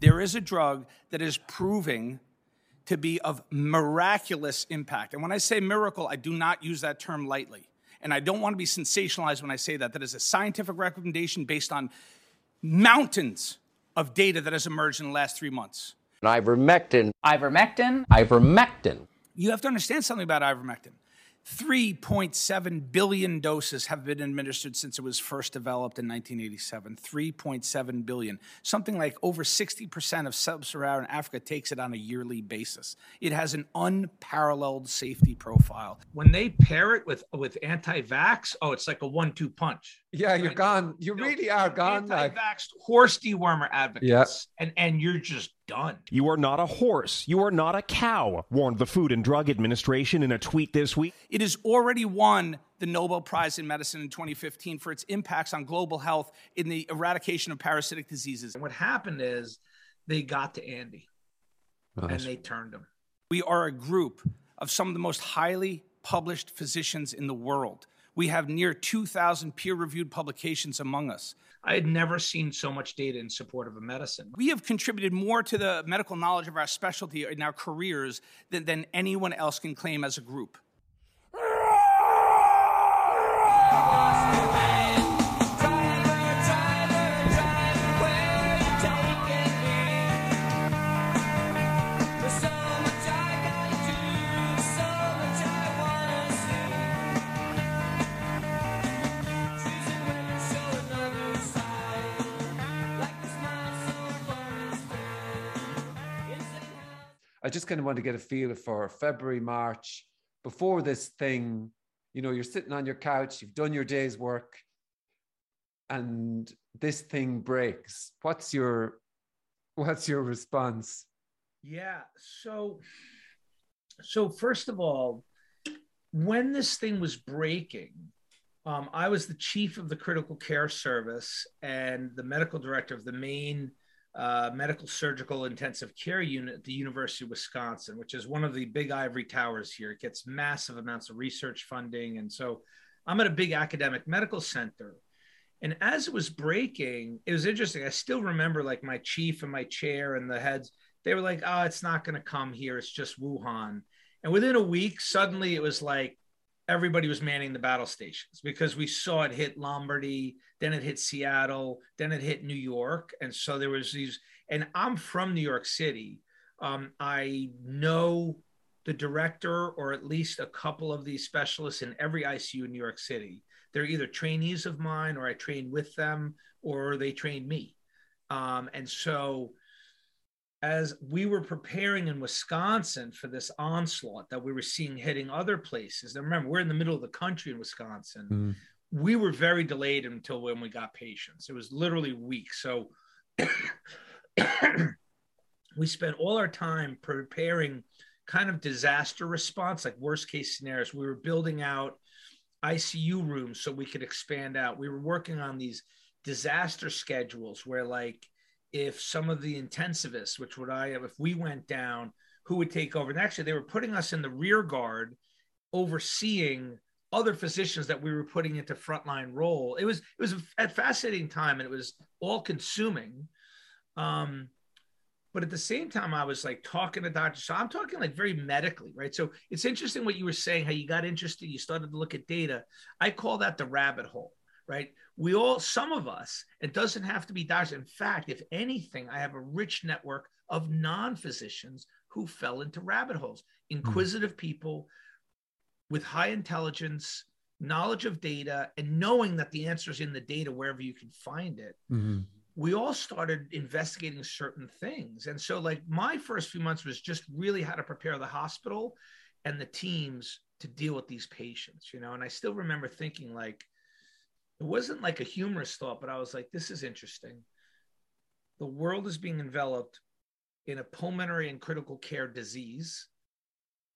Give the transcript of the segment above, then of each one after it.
there is a drug that is proving to be of miraculous impact. And when I say miracle, I do not use that term lightly. And I don't want to be sensationalized when I say that. That is a scientific recommendation based on mountains of data that has emerged in the last three months. Ivermectin. Ivermectin. Ivermectin. You have to understand something about ivermectin. 3.7 billion doses have been administered since it was first developed in 1987. 3.7 billion. Something like over 60% of sub Saharan Africa takes it on a yearly basis. It has an unparalleled safety profile. When they pair it with, with anti vax, oh, it's like a one two punch. Yeah, you're gone. You No, really are gone. Anti-vax horse dewormer advocates. Yeah. And, and you're just done. You are not a horse. You are not a cow, warned the Food and Drug Administration in a tweet this week. It has already won the Nobel Prize in Medicine in 2015 for its impacts on global health in the eradication of parasitic diseases. And what happened is they got to Andy oh, and they turned him. We are a group of some of the most highly published physicians in the world. We have near 2,000 peer reviewed publications among us. I had never seen so much data in support of a medicine. We have contributed more to the medical knowledge of our specialty in our careers than, than anyone else can claim as a group. I just kind of want to get a feel for February, March, before this thing. You know, you're sitting on your couch, you've done your day's work, and this thing breaks. What's your what's your response? Yeah. So, so first of all, when this thing was breaking, um, I was the chief of the critical care service and the medical director of the main uh, medical surgical intensive care unit at the University of Wisconsin, which is one of the big ivory towers here. It gets massive amounts of research funding. And so I'm at a big academic medical center. And as it was breaking, it was interesting. I still remember like my chief and my chair and the heads, they were like, oh, it's not going to come here. It's just Wuhan. And within a week, suddenly it was like everybody was manning the battle stations because we saw it hit Lombardy, then it hit Seattle, then it hit New York. And so there was these, and I'm from New York City. Um, I know the director or at least a couple of these specialists in every ICU in New York City. They're either trainees of mine or I train with them or they train me. Um, and so as we were preparing in Wisconsin for this onslaught that we were seeing hitting other places, and remember, we're in the middle of the country in Wisconsin. Mm. We were very delayed until when we got patients. It was literally weeks. So we spent all our time preparing kind of disaster response, like worst case scenarios. We were building out ICU rooms so we could expand out. We were working on these disaster schedules where, like, if some of the intensivists, which would I have, if we went down, who would take over? And actually, they were putting us in the rear guard, overseeing other physicians that we were putting into frontline role. It was it was a fascinating time, and it was all consuming. Um, but at the same time, I was like talking to doctors. So I'm talking like very medically, right? So it's interesting what you were saying, how you got interested, you started to look at data. I call that the rabbit hole, right? We all, some of us, it doesn't have to be doctors. In fact, if anything, I have a rich network of non physicians who fell into rabbit holes, hmm. inquisitive people with high intelligence, knowledge of data, and knowing that the answer is in the data wherever you can find it mm-hmm. we all started investigating certain things. And so, like, my first few months was just really how to prepare the hospital and the teams to deal with these patients, you know. And I still remember thinking, like, it wasn't like a humorous thought, but I was like, this is interesting. The world is being enveloped in a pulmonary and critical care disease.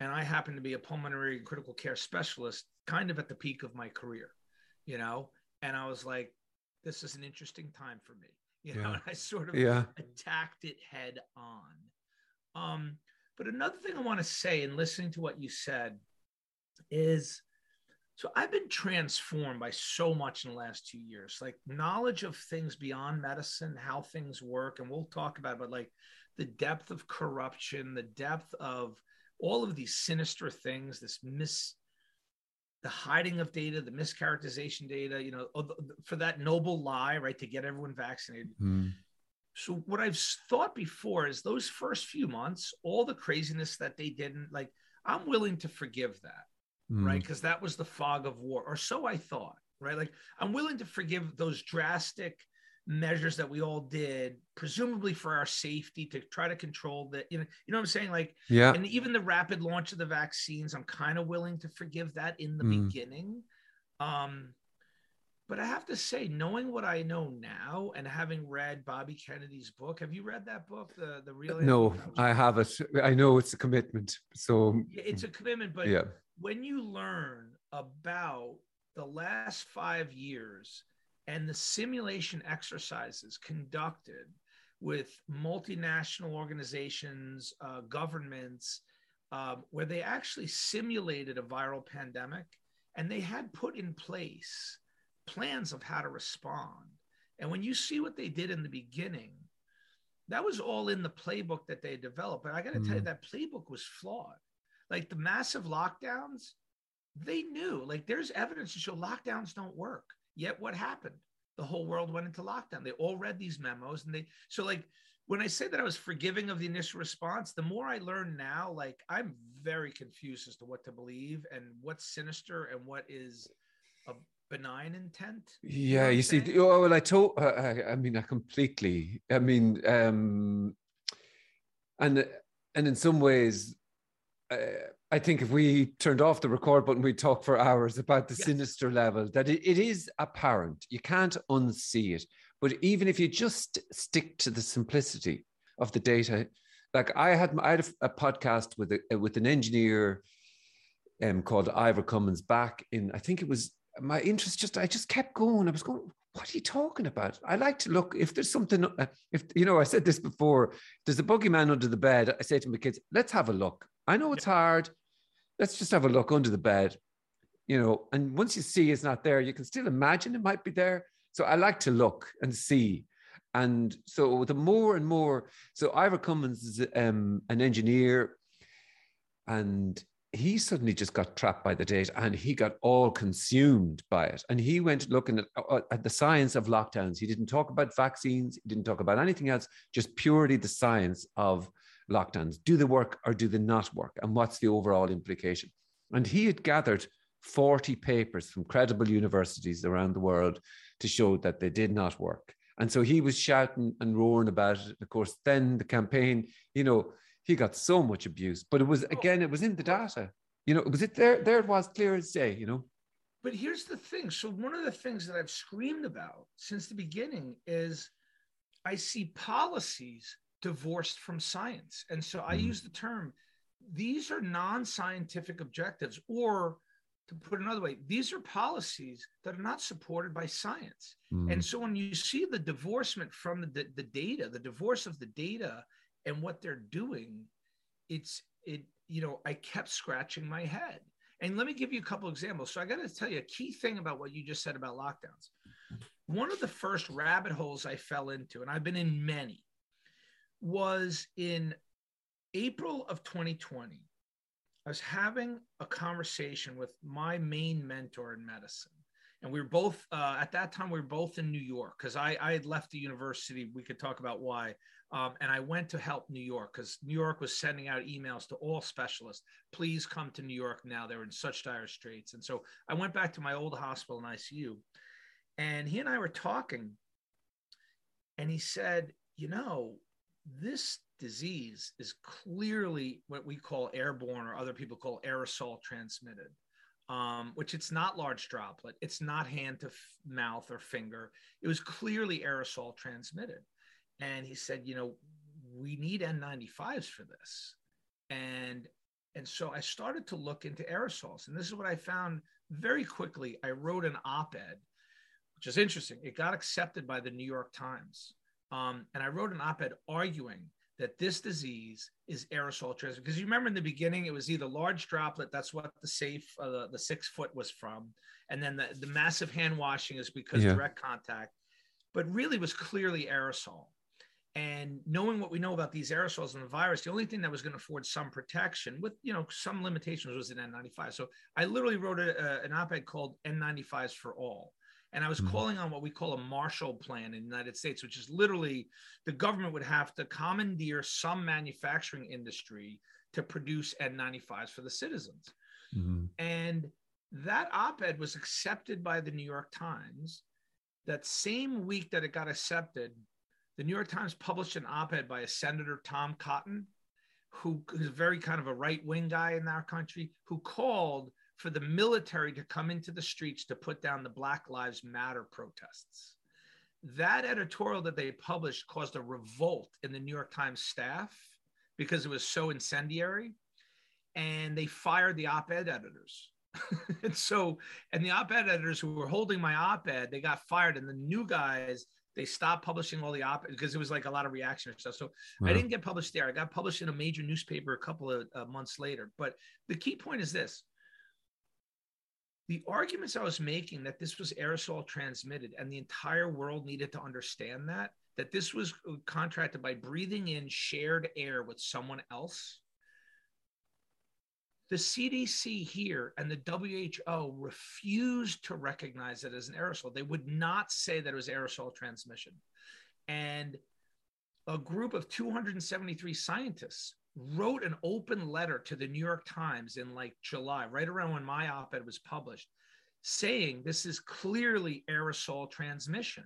And I happen to be a pulmonary and critical care specialist, kind of at the peak of my career, you know. And I was like, this is an interesting time for me you know Yeah. and i sort of Yeah. attacked it head on um but another thing i want to say in listening to what you said is So I've been transformed by so much in the last two years, like knowledge of things beyond medicine, how things work, and we'll talk about, it, but like the depth of corruption, the depth of all of these sinister things, this mis, the hiding of data, the mischaracterization data, you know, for that noble lie, right, to get everyone vaccinated. Mm. So what I've thought before is those first few months, all the craziness that they didn't like, I'm willing to forgive that Mm. right? Because that was the fog of war, or so I thought, right? Like I'm willing to forgive those drastic measures that we all did, presumably for our safety to try to control the, you know, you know what I'm saying? Like, Yeah. and even the rapid launch of the vaccines, I'm kind of willing to forgive that in the Mm. beginning. Um, but I have to say, knowing what I know now and having read Bobby Kennedy's book, have you read that book, the the real? No, I haven't. I know it's a commitment. So it's a commitment, but yeah. When you learn about the last five years and the simulation exercises conducted with multinational organizations, uh, governments, um, where they actually simulated a viral pandemic and they had put in place plans of how to respond. And when you see what they did in the beginning, that was all in the playbook that they developed. But I got to tell you, Mhm. that playbook was flawed. Like the massive lockdowns, they knew, like, there's evidence to show lockdowns don't work. Yet what happened? The whole world went into lockdown. They all read these memos. And they, so like, when I say that I was forgiving of the initial response, the more I learn now, like, I'm very confused as to what to believe and what's sinister and what is a benign intent. Yeah, you see, oh, well, I told, uh, I, I mean, I completely, I mean, um, and and in some ways, uh, I think if we turned off the record button, we'd talk for hours about the Yes. sinister level. That it, it is apparent. You can't unsee it. But even if you just stick to the simplicity of the data, like I had, I had a, a podcast with a, with an engineer um, called Ivor Cummins back in, I think it was my interest just I just kept going. I was going, what are you talking about? I like to look if there's something. uh, If you know, I said this before. There's a boogeyman under the bed. I say to my kids, let's have a look. I know it's hard. Let's just have a look under the bed. You know, and once you see it's not there, you can still imagine it might be there. So I like to look and see. And so the more and more, so Ivor Cummins is um, an engineer, and he suddenly just got trapped by the data and he got all consumed by it. And he went looking at, uh, at the science of lockdowns. He didn't talk about vaccines, he didn't talk about anything else, just purely the science of lockdowns. Do they work or do they not work? And what's the overall implication? And he had gathered 40 papers from credible universities around the world to show that they did not work. And so he was shouting and roaring about it. Of course, then the campaign, you know, he got so much abuse, but it was oh. again, it was in the data. You know, it was it there, there it was clear as day, you know. But here's the thing. So one of the things that I've screamed about since the beginning is I see policies divorced from science. And so I Mhm. use the term these are non-scientific objectives or to put it another way, these are policies that are not supported by science. Mm. And so when you see the divorcement from the, the, the data, the divorce of the data and what they're doing, it's it, you know, I kept scratching my head. And let me give you a couple examples. So I got to tell you a key thing about what you just said about lockdowns. One of the first rabbit holes I fell into, and I've been in many, was in April of 2020. I was having a conversation with my main mentor in medicine. And we were both, uh, at that time, we were both in New York because I, I had left the university. We could talk about why. Um, and I went to help New York because New York was sending out emails to all specialists. Please come to New York now. They were in such dire straits. And so I went back to my old hospital in ICU. And he and I were talking. And he said, You know, this disease is clearly what we call airborne or other people call aerosol transmitted um, which it's not large droplet it's not hand to f- mouth or finger. It was clearly aerosol transmitted. And he said you know we need n95s for this. And and so i started to look into aerosols. And this is what i found very quickly. I wrote an op-ed which is interesting. It got accepted by the new york times um, and I wrote an op ed arguing that this disease is aerosol transmission. Because you remember in the beginning, it was either large droplet, that's what the safe, uh, the, the six foot was from. And then the, the massive hand washing is because Yeah. direct contact, but really was clearly aerosol. And knowing what we know about these aerosols and the virus, the only thing that was going to afford some protection with, you know, some limitations was an N95. So I literally wrote a, a- an op-ed called N95s for all. And I was Mhm. calling on what we call a Marshall Plan in the United States, which is literally the government would have to commandeer some manufacturing industry to produce N95s for the citizens. Mhm. And that op ed was accepted by the New York Times. That same week that it got accepted, the New York Times published an op ed by a Senator Tom Cotton, who is very kind of a right wing guy in our country, who called for the military to come into the streets to put down the Black Lives Matter protests. That editorial that they published caused a revolt in the New York Times staff because it was so incendiary and they fired the op-ed editors. And so and the op-ed editors who were holding my op-ed they got fired and the new guys they stopped publishing all the op ed because it was like a lot of reaction and stuff. So i didn't get published there. I got published in a major newspaper a couple of uh, months later. But the key point is this the arguments i was making that this was aerosol transmitted and the entire world needed to understand that that this was uh, contracted by breathing in shared air with someone else the CDC here and the WHO refused to recognize it as an aerosol. They would not say that it was aerosol transmission. And a group of 273 scientists wrote an open letter to the New York Times in like July, right around when my op ed was published, saying this is clearly aerosol transmission.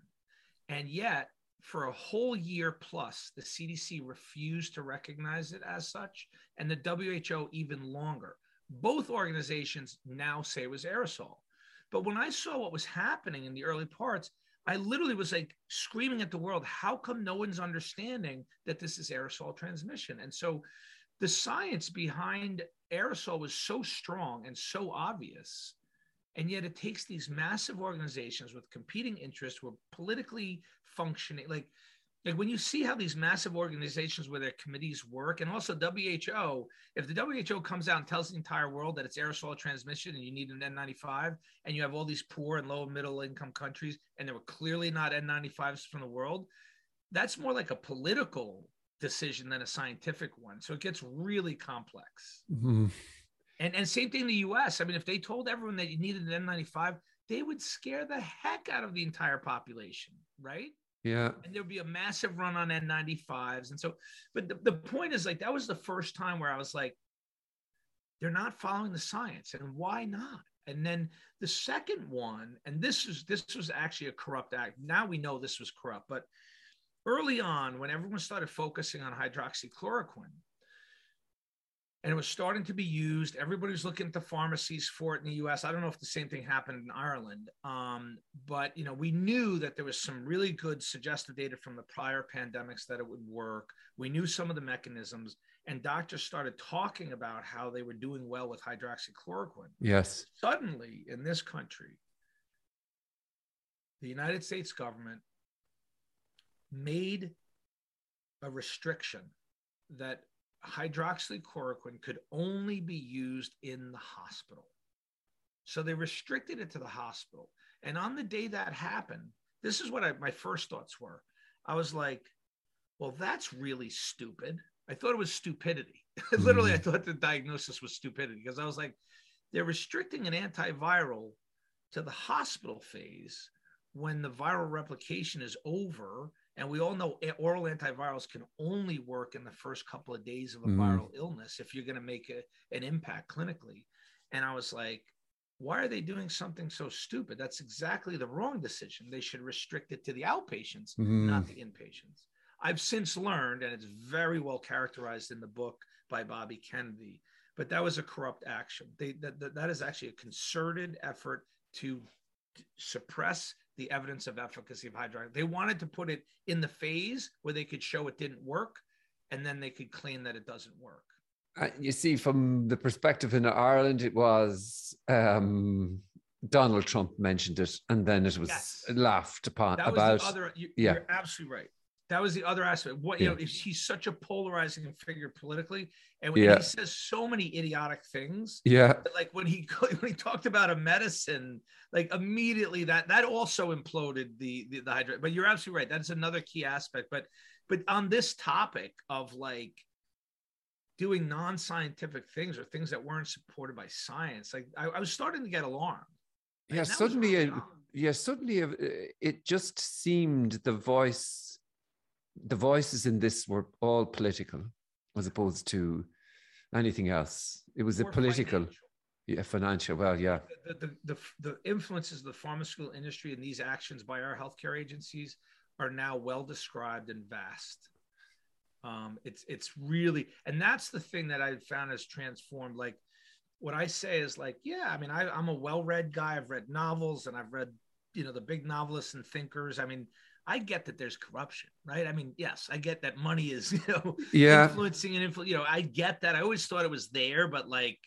And yet, for a whole year plus, the CDC refused to recognize it as such, and the WHO even longer. Both organizations now say it was aerosol. But when I saw what was happening in the early parts, I literally was like screaming at the world, how come no one's understanding that this is aerosol transmission? And so the science behind aerosol was so strong and so obvious. And yet it takes these massive organizations with competing interests who are politically functioning, like like when you see how these massive organizations where their committees work and also who if the who comes out and tells the entire world that it's aerosol transmission and you need an n95 and you have all these poor and low and middle income countries and there were clearly not n95s from the world that's more like a political decision than a scientific one. So it gets really complex. Mhm. and and same thing in the us i mean if they told everyone that you needed an n95 they would scare the heck out of the entire population right Yeah. and there'd be a massive run on N95s. And so, but the, the point is like that was the first time where I was like, they're not following the science. And why not? And then the second one, and this is this was actually a corrupt act. Now we know this was corrupt, but early on, when everyone started focusing on hydroxychloroquine, and it was starting to be used. Everybody was looking at the pharmacies for it in the U.S. I don't know if the same thing happened in Ireland, um, but you know we knew that there was some really good suggestive data from the prior pandemics that it would work. We knew some of the mechanisms, and doctors started talking about how they were doing well with hydroxychloroquine. Yes. Suddenly, in this country, the United States government made a restriction that hydroxychloroquine could only be used in the hospital. So they restricted it to the hospital. And on the day that happened, this is what I, my first thoughts were. I was like, well, that's really stupid. I thought it was stupidity. Literally, I mm-hmm. thought the diagnosis was stupidity because I was like, they're restricting an antiviral to the hospital phase when the viral replication is over and we all know oral antivirals can only work in the first couple of days of a Mhm. viral illness if you're going to make a, an impact clinically. And I was like, why are they doing something so stupid? That's exactly the wrong decision. They should restrict it to the outpatients, Mhm. not the inpatients. I've since learned, and it's very well characterized in the book by Bobby Kennedy, but that was a corrupt action. They, that, that, that is actually a concerted effort to suppress the evidence of efficacy of hydroxychloroquine. They wanted to put it in the phase where they could show it didn't work, and then they could claim that it doesn't work. Uh, you see, from the perspective in Ireland, it was um, Donald Trump mentioned it, and then it was Yes. laughed upon That was about. the other. You, yeah. You're absolutely right. That was the other aspect. What you Yeah. know, he's such a polarizing figure politically, and Yeah. he says so many idiotic things. Yeah. Like when he when he talked about a medicine, like immediately that that also imploded the the, the hydra. But you're absolutely right. That's another key aspect. But but on this topic of like doing non-scientific things or things that weren't supported by science, like I, I was starting to get alarmed. Yeah. And that was Suddenly, it, yeah. Suddenly, it just seemed the voice, the voices in this were all political, as opposed to anything else. It was a political, financial. yeah, financial. Well, yeah. the, the, the, the influences of the pharmaceutical industry and these actions by our healthcare agencies are now well described and vast. Um, it's it's really, and that's the thing that I've found has transformed. Like what I say is like, yeah, I mean, I, I'm a well-read guy. I've read novels and I've read, you know, the big novelists and thinkers. I mean, I get that there's corruption, right? I mean, yes, I get that money is, you know, Yeah. influencing and influ- you know, I get that. I always thought it was there, but like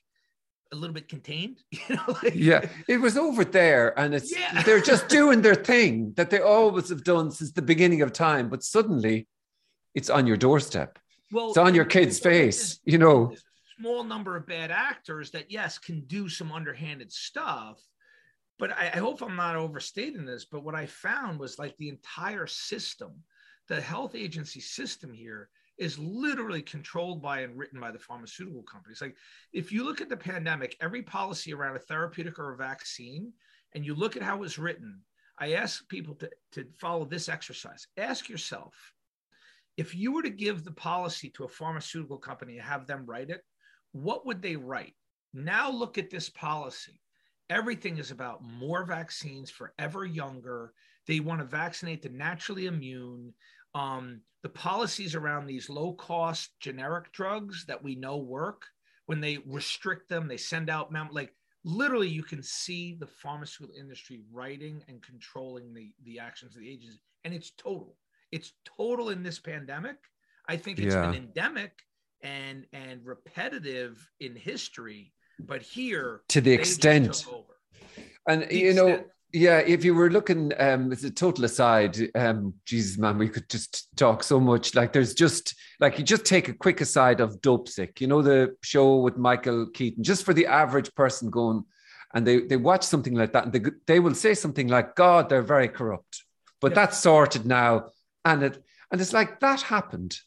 a little bit contained, you know, like, Yeah, it was over there, and it's Yeah. they're just doing their thing that they always have done since the beginning of time. But suddenly, it's on your doorstep. well, It's on your kid's face. You know. small number of bad actors that yes can do some underhanded stuff but I, I hope i'm not overstating this but what i found was like the entire system the health agency system here is literally controlled by and written by the pharmaceutical companies like if you look at the pandemic every policy around a therapeutic or a vaccine and you look at how it was written i ask people to, to follow this exercise ask yourself if you were to give the policy to a pharmaceutical company and have them write it, what would they write? Now look at this policy. Everything is about more vaccines for ever younger. They want to vaccinate the naturally immune. Um, the policies around these low cost generic drugs that we know work, when they restrict them, they send out mem- like literally you can see the pharmaceutical industry writing and controlling the, the actions of the agency. And it's total it's total in this pandemic. I think it's Yeah. been endemic and and repetitive in history, but here To the extent, and The you know, yeah, if you were looking, um, it's a total aside. Um, Jesus, man, we could just talk so much. Like, there's just like you just take a quick aside of Dopesick. You know the show with Michael Keaton, just for the average person going, and they they watch something like that, and they they will say something like, "God, they're very corrupt," but Yeah. that's sorted now, and it and it's like that happened,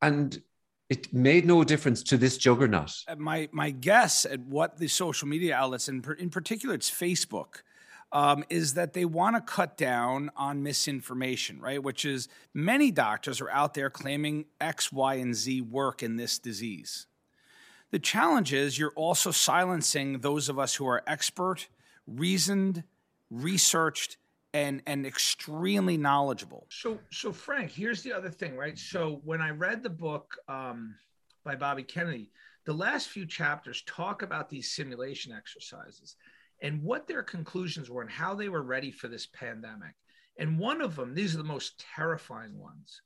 and it made no difference to this juggernaut. Uh, my my guess at what the social media outlets, and in particular, it's Facebook, um, is that they want to cut down on misinformation, right? Which is many doctors are out there claiming X, Y, and Z work in this disease. The challenge is you're also silencing those of us who are expert, reasoned, researched, and and extremely knowledgeable. So so Frank, here's the other thing, right? So when I read the book um, by Bobby Kennedy, the last few chapters talk about these simulation exercises and what their conclusions were and how they were ready for this pandemic. And one of them, these are the most terrifying ones,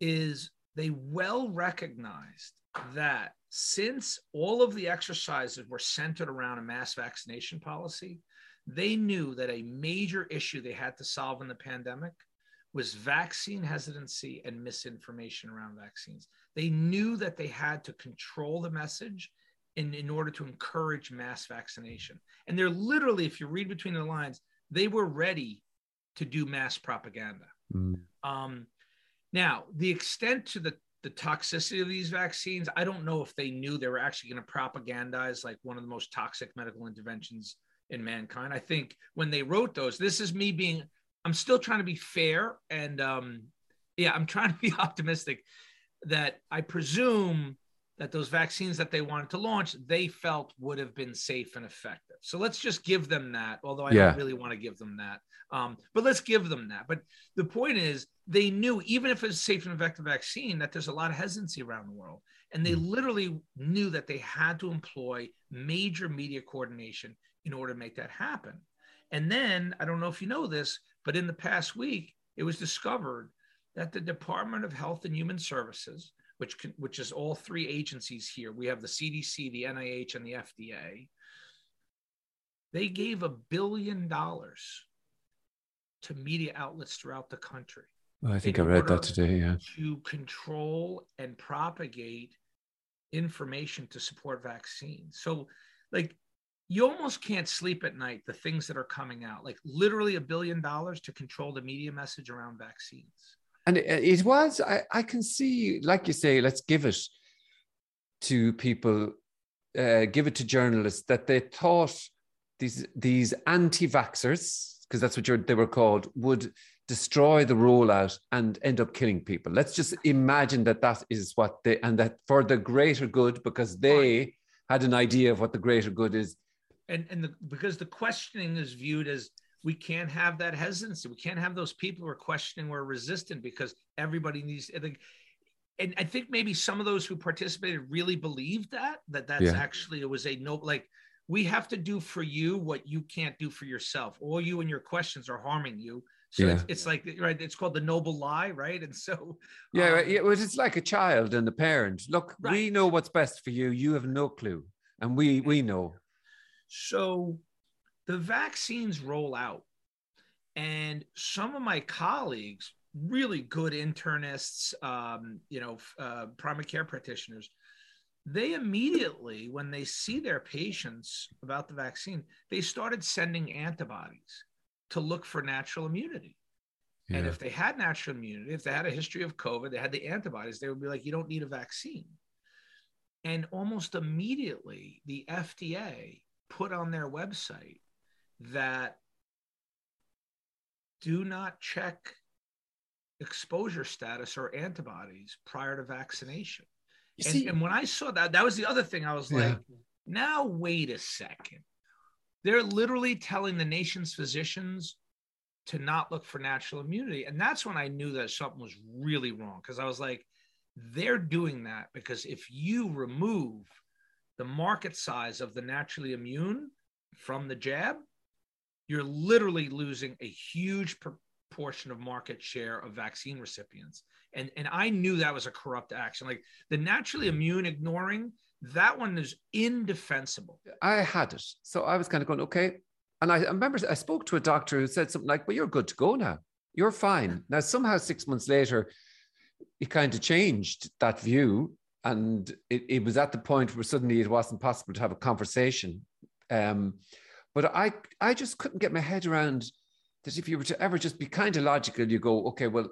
is they well recognized that since all of the exercises were centered around a mass vaccination policy, they knew that a major issue they had to solve in the pandemic was vaccine hesitancy and misinformation around vaccines. They knew that they had to control the message in, in order to encourage mass vaccination. And they're literally, if you read between the lines, they were ready to do mass propaganda. Um, now, the extent to the, the toxicity of these vaccines, I don't know if they knew they were actually going to propagandize like one of the most toxic medical interventions in mankind. I think when they wrote those, this is me being, I'm still trying to be fair. And um, yeah, I'm trying to be optimistic that I presume that those vaccines that they wanted to launch, they felt would have been safe and effective. So let's just give them that, although I Yeah. don't really want to give them that. Um, but let's give them that. But the point is, they knew even if it's a safe and effective vaccine, that there's a lot of hesitancy around the world. And they literally knew that they had to employ major media coordination in order to make that happen. And then, I don't know if you know this, but in the past week, it was discovered that the Department of Health and Human Services, which can, which is all three agencies here, we have the CDC, the NIH, and the FDA. They gave a billion dollars to media outlets throughout the country Oh, I think I read that today. Yeah. to control and propagate information to support vaccines. So, like, you almost can't sleep at night. The things that are coming out, like literally a billion dollars to control the media message around vaccines. And it, was, I, I can see, like you say, let's give it to people, uh, give it to journalists that they thought these these anti-vaxxers, because that's what you're, they were called, would destroy the rollout and end up killing people. Let's just imagine that that is what they, and that for the greater good, because they had an idea of what the greater good is. And and the, because the questioning is viewed as we can't have that hesitancy. We can't have those people who are questioning or resistant because everybody needs. And I think maybe some of those who participated really believed that that that's Yeah. actually it was a no like we have to do for you what you can't do for yourself. All you and your questions are harming you. So it's, Yeah. it's like right. It's called the noble lie, right? And so Yeah, um, yeah, well, it's like a child and a parent. Look, we know what's best for you. You have no clue, and we we know. So the vaccines roll out, and some of my colleagues, really good internists, um, you know, uh, primary care practitioners, they immediately, when they see their patients about the vaccine, they started sending antibodies to look for natural immunity. And if they had natural immunity, if they had a history of COVID, they had the antibodies, they would be like, you don't need a vaccine. And almost immediately, the FDA put on their website that do not check exposure status or antibodies prior to vaccination. And, and when I saw that, that was the other thing I was Yeah. like, now wait a second. They're literally telling the nation's physicians to not look for natural immunity. And that's when I knew that something was really wrong because I was like, they're doing that because if you remove the market size of the naturally immune from the jab, you're literally losing a huge proportion of market share of vaccine recipients. And, and I knew that was a corrupt action. Like the naturally immune ignoring, that one is indefensible. I had it, so I was kind of going, okay. And I, I remember I spoke to a doctor who said something like, "Well, you're good to go now. You're fine." Now, somehow, six months later, he kind of changed that view, and it, it was at the point where suddenly it wasn't possible to have a conversation. Um, but I, I just couldn't get my head around that. If you were to ever just be kind of logical, you go, okay, well,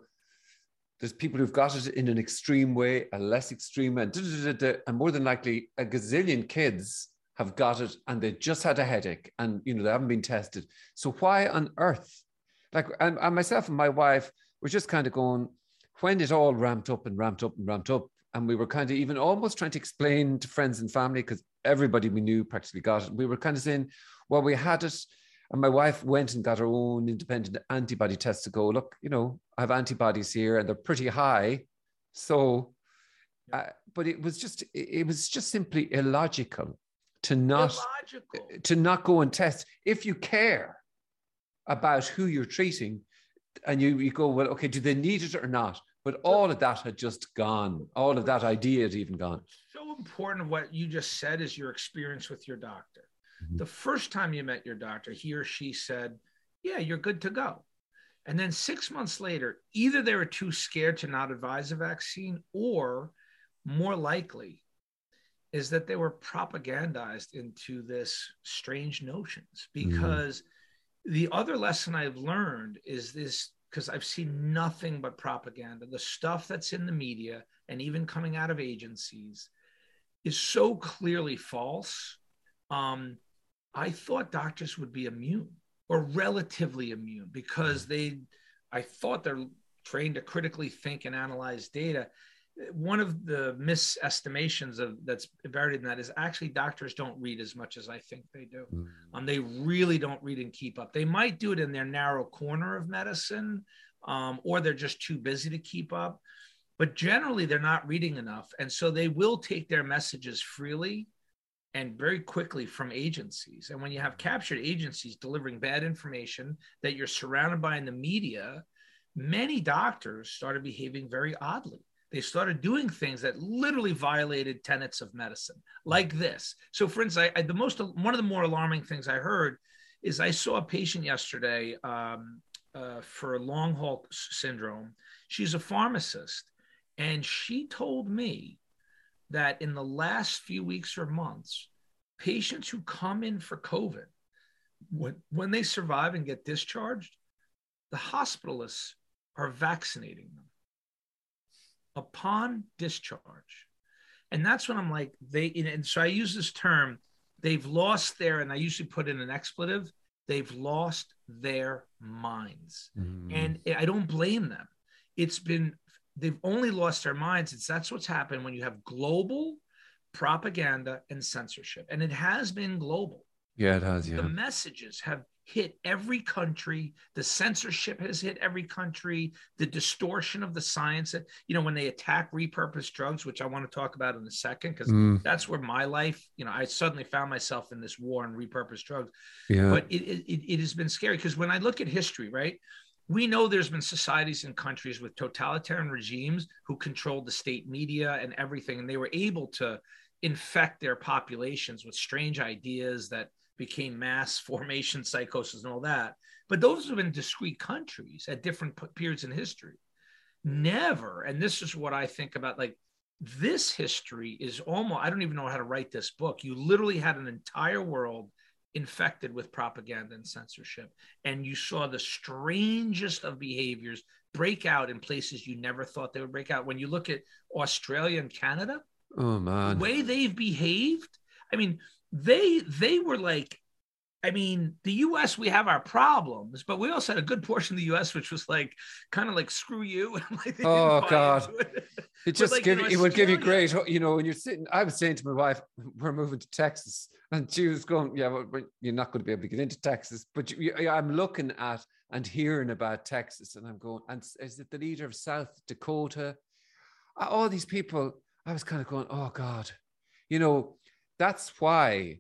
there's people who've got it in an extreme way, a less extreme, and, da, da, da, and more than likely, a gazillion kids have got it and they just had a headache and you know they haven't been tested. So why on earth? Like, and, and myself and my wife were just kind of going when it all ramped up and ramped up and ramped up, and we were kind of even almost trying to explain to friends and family because everybody we knew practically got it. We were kind of saying, well, we had it. And my wife went and got her own independent antibody test to go, look, you know, I have antibodies here and they're pretty high. So, uh, but it was just, it was just simply illogical to not, Illogical. to not go and test. If you care about who you're treating and you, you go, well, okay, do they need it or not? But all of that had just gone. All of that idea had even gone. so important what you just said is your experience with your doctor. Mhm. The first time you met your doctor, he or she said, Yeah, you're good to go. And then six months later, either they were too scared to not advise a vaccine, or more likely is that they were propagandized into this strange notions. Because the other lesson I've learned is this because I've seen nothing but propaganda. The stuff that's in the media and even coming out of agencies is so clearly false. Um, I thought doctors would be immune or relatively immune because they, I thought they're trained to critically think and analyze data. One of the misestimations of that's buried in that is actually doctors don't read as much as I think they do. Um, they really don't read and keep up. They might do it in their narrow corner of medicine, um, or they're just too busy to keep up. But generally, they're not reading enough. And so they will take their messages freely and very quickly from agencies. And when you have captured agencies delivering bad information that you're surrounded by in the media, many doctors started behaving very oddly. They started doing things that literally violated tenets of medicine, like this. So, for instance, I, I, the most one of the more alarming things I heard is I saw a patient yesterday um, uh, for long haul syndrome. She's a pharmacist. And she told me that in the last few weeks or months, patients who come in for COVID, when, when they survive and get discharged, the hospitalists are vaccinating them upon discharge. And that's when I'm like, they, and so I use this term, they've lost their, and I usually put in an expletive, they've lost their minds. Mm. And I don't blame them. It's been, they've only lost their minds. It's that's what's happened when you have global propaganda and censorship. And it has been global. Yeah, it has. Yeah. The messages have hit every country. The censorship has hit every country. The distortion of the science, you know, when they attack repurposed drugs, which I want to talk about in a second, because mm. that's where my life, you know, I suddenly found myself in this war on repurposed drugs. Yeah. But it, it, it has been scary because when I look at history, right, we know there's been societies and countries with totalitarian regimes who controlled the state media and everything, and they were able to infect their populations with strange ideas that became mass formation psychosis and all that. But those have been discrete countries at different periods in history. Never, and this is what I think about like this history is almost, I don't even know how to write this book. You literally had an entire world infected with propaganda and censorship. And you saw the strangest of behaviors break out in places you never thought they would break out. When you look at Australia and Canada, oh man, the way they've behaved, I mean, they they were like I mean, the U.S. we have our problems, but we also had a good portion of the U.S. which was like kind of like screw you. like, oh God, it, it just like, give you know, it would give you great. You know, when you're sitting, I was saying to my wife, we're moving to Texas, and she was going, yeah, well, you're not going to be able to get into Texas, but you, I'm looking at and hearing about Texas, and I'm going, and is it the leader of South Dakota? All these people, I was kind of going, oh God, you know that's why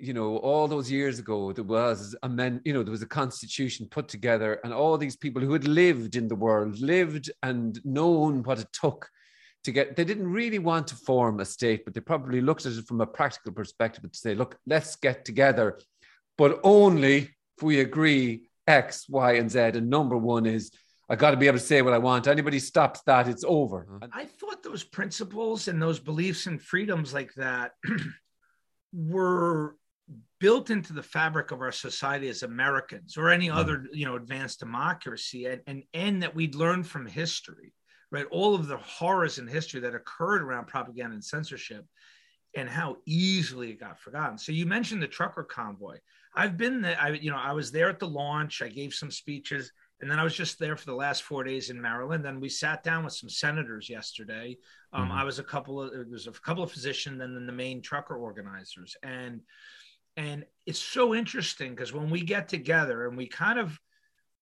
you know all those years ago there was a men you know there was a constitution put together and all these people who had lived in the world lived and known what it took to get they didn't really want to form a state but they probably looked at it from a practical perspective to say look let's get together but only if we agree x y and z and number one is I got to be able to say what I want. Anybody stops that, it's over. Uh-huh. I thought those principles and those beliefs and freedoms like that were built into the fabric of our society as Americans or any mm-hmm. other, you know, advanced democracy, and and, and that we'd learn from history, right? All of the horrors in history that occurred around propaganda and censorship, and how easily it got forgotten. So you mentioned the trucker convoy. I've been there. I, you know, I was there at the launch. I gave some speeches and then I was just there for the last four days in Maryland. Then we sat down with some senators yesterday. Um, mm-hmm. I was a couple of there was a couple of physicians, and then the main trucker organizers, and and it's so interesting because when we get together and we kind of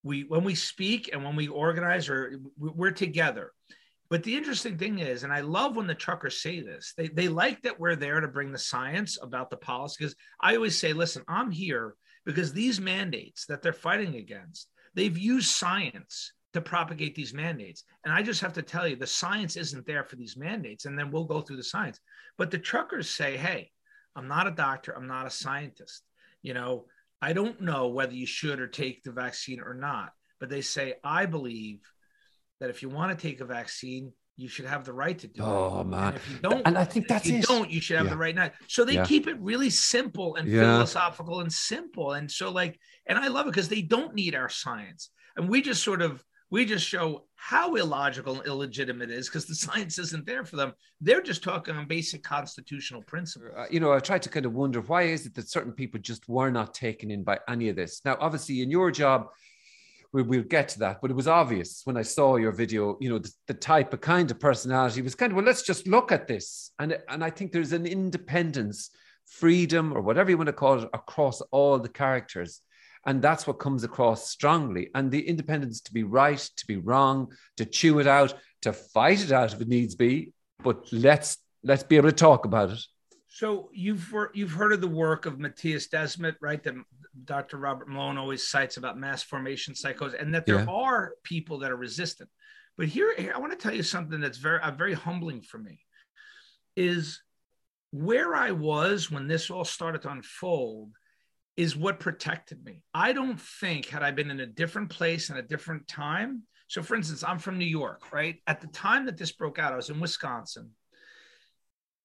we when we speak and when we organize or we're together. But the interesting thing is, and I love when the truckers say this, they, they like that we're there to bring the science about the policy. Because I always say, listen, I'm here because these mandates that they're fighting against, They've used science to propagate these mandates. And I just have to tell you, the science isn't there for these mandates. And then we'll go through the science. But the truckers say, hey, I'm not a doctor, I'm not a scientist. You know, I don't know whether you should or take the vaccine or not. But they say, I believe that if you want to take a vaccine, you should have the right to do oh, it. man. And if you don't, and I think that's if you it. don't, you should have yeah. the right not. So they yeah. keep it really simple and yeah. philosophical and simple. And so like, and I love it because they don't need our science. And we just sort of we just show how illogical and illegitimate it is because the science isn't there for them. They're just talking on basic constitutional principles. Uh, you know, I tried to kind of wonder why is it that certain people just were not taken in by any of this. Now, obviously, in your job, we, will get to that. But it was obvious when I saw your video, you know, the, the, type of kind of personality was kind of, well, let's just look at this. And, and I think there's an independence, freedom, or whatever you want to call it, across all the characters. And that's what comes across strongly. And the independence to be right, to be wrong, to chew it out, to fight it out if it needs be. But let's let's be able to talk about it. So you've you've heard of the work of Matthias Desmet, right? That Dr. Robert Malone always cites about mass formation psychosis, and that there yeah. are people that are resistant. But here, I want to tell you something that's very uh, very humbling for me. Is where I was when this all started to unfold is what protected me. I don't think had I been in a different place and a different time, So, for instance, I'm from New York, right? At the time that this broke out, I was in Wisconsin.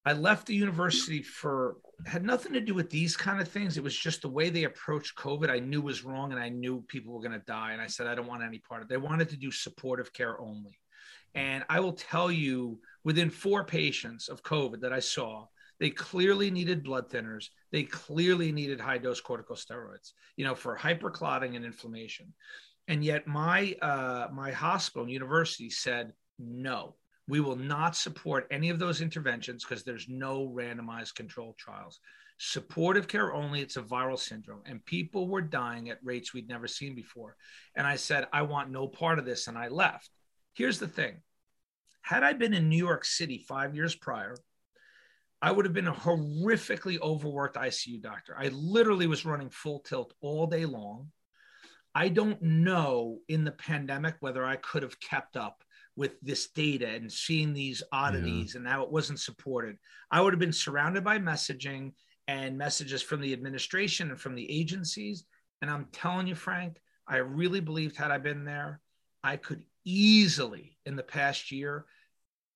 I left the university for had nothing to do with these kind of things. It was just the way they approached COVID. I knew was wrong, and I knew people were going to die. And I said I don't want any part of it. They wanted to do supportive care only. And I will tell you, within four patients of COVID that I saw, they clearly needed blood thinners. They clearly needed high dose corticosteroids, you know, for hyperclotting and inflammation. And yet, my uh, my hospital and university said no. We will not support any of those interventions because there's no randomized controlled trials. Supportive care only, it's a viral syndrome. And people were dying at rates we'd never seen before. And I said, I want no part of this. And I left. Here's the thing had I been in New York City five years prior, I would have been a horrifically overworked ICU doctor. I literally was running full tilt all day long. I don't know in the pandemic whether I could have kept up with this data and seeing these oddities yeah. and how it wasn't supported. I would have been surrounded by messaging and messages from the administration and from the agencies. And I'm telling you, Frank, I really believed had I been there, I could easily in the past year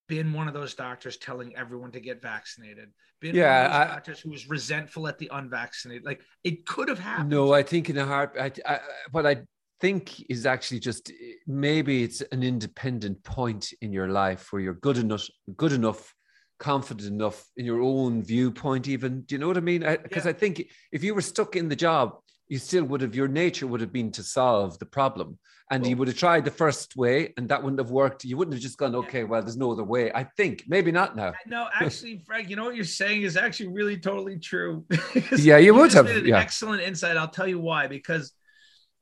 been one of those doctors telling everyone to get vaccinated. Been yeah, one of those I, doctors who was resentful at the unvaccinated. Like it could have happened. No, I think in a heart. I, I, what I think is actually just maybe it's an independent point in your life where you're good enough, good enough, confident enough in your own viewpoint. Even do you know what I mean? Because I, yeah. I think if you were stuck in the job, you still would have your nature would have been to solve the problem and well, you would have tried the first way and that wouldn't have worked you wouldn't have just gone okay well there's no other way i think maybe not now no actually frank you know what you're saying is actually really totally true yeah you, you would have yeah. excellent insight i'll tell you why because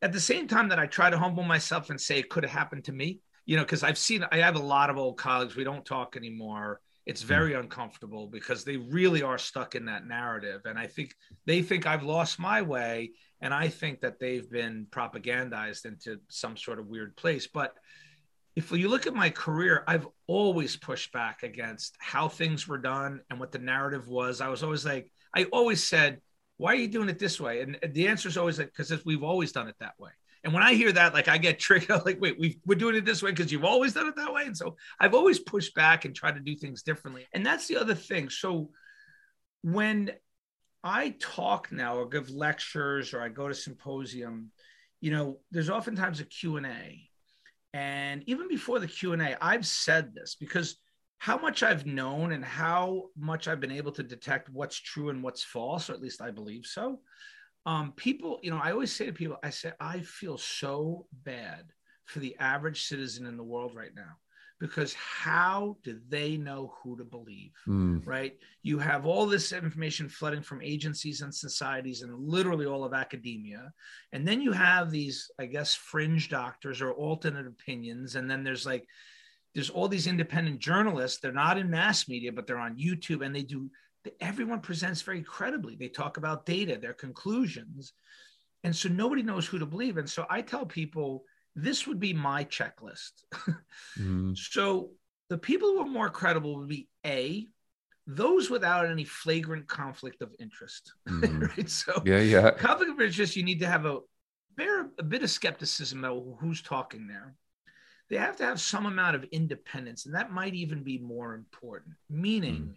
at the same time that i try to humble myself and say it could have happened to me you know because i've seen i have a lot of old colleagues we don't talk anymore it's hmm. very uncomfortable because they really are stuck in that narrative and i think they think i've lost my way and I think that they've been propagandized into some sort of weird place. But if you look at my career, I've always pushed back against how things were done and what the narrative was. I was always like, I always said, why are you doing it this way? And the answer is always because we've always done it that way. And when I hear that, like I get triggered, like, wait, we are doing it this way because you've always done it that way. And so I've always pushed back and tried to do things differently. And that's the other thing. So when I talk now or give lectures or I go to symposium, you know, there's oftentimes a Q&A. And even before the Q&A, I've said this because how much I've known and how much I've been able to detect what's true and what's false, or at least I believe so. Um, people, you know, I always say to people, I say, I feel so bad for the average citizen in the world right now because how do they know who to believe mm. right you have all this information flooding from agencies and societies and literally all of academia and then you have these i guess fringe doctors or alternate opinions and then there's like there's all these independent journalists they're not in mass media but they're on youtube and they do everyone presents very credibly they talk about data their conclusions and so nobody knows who to believe and so i tell people this would be my checklist. mm-hmm. So the people who are more credible would be A, those without any flagrant conflict of interest. Mm-hmm. right. So yeah, yeah. Conflict of interest, you need to have a bear a bit of skepticism about who's talking there. They have to have some amount of independence, and that might even be more important. Meaning, mm-hmm.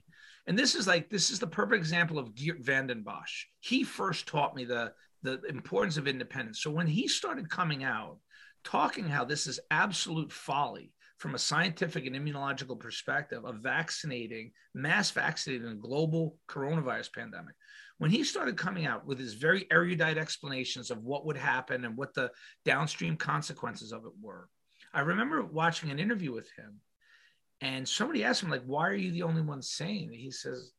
and this is like this is the perfect example of Geert Vanden Bossche He first taught me the the importance of independence. So when he started coming out talking how this is absolute folly from a scientific and immunological perspective of vaccinating, mass vaccinating a global coronavirus pandemic. When he started coming out with his very erudite explanations of what would happen and what the downstream consequences of it were, I remember watching an interview with him and somebody asked him, like, why are you the only one saying? He says,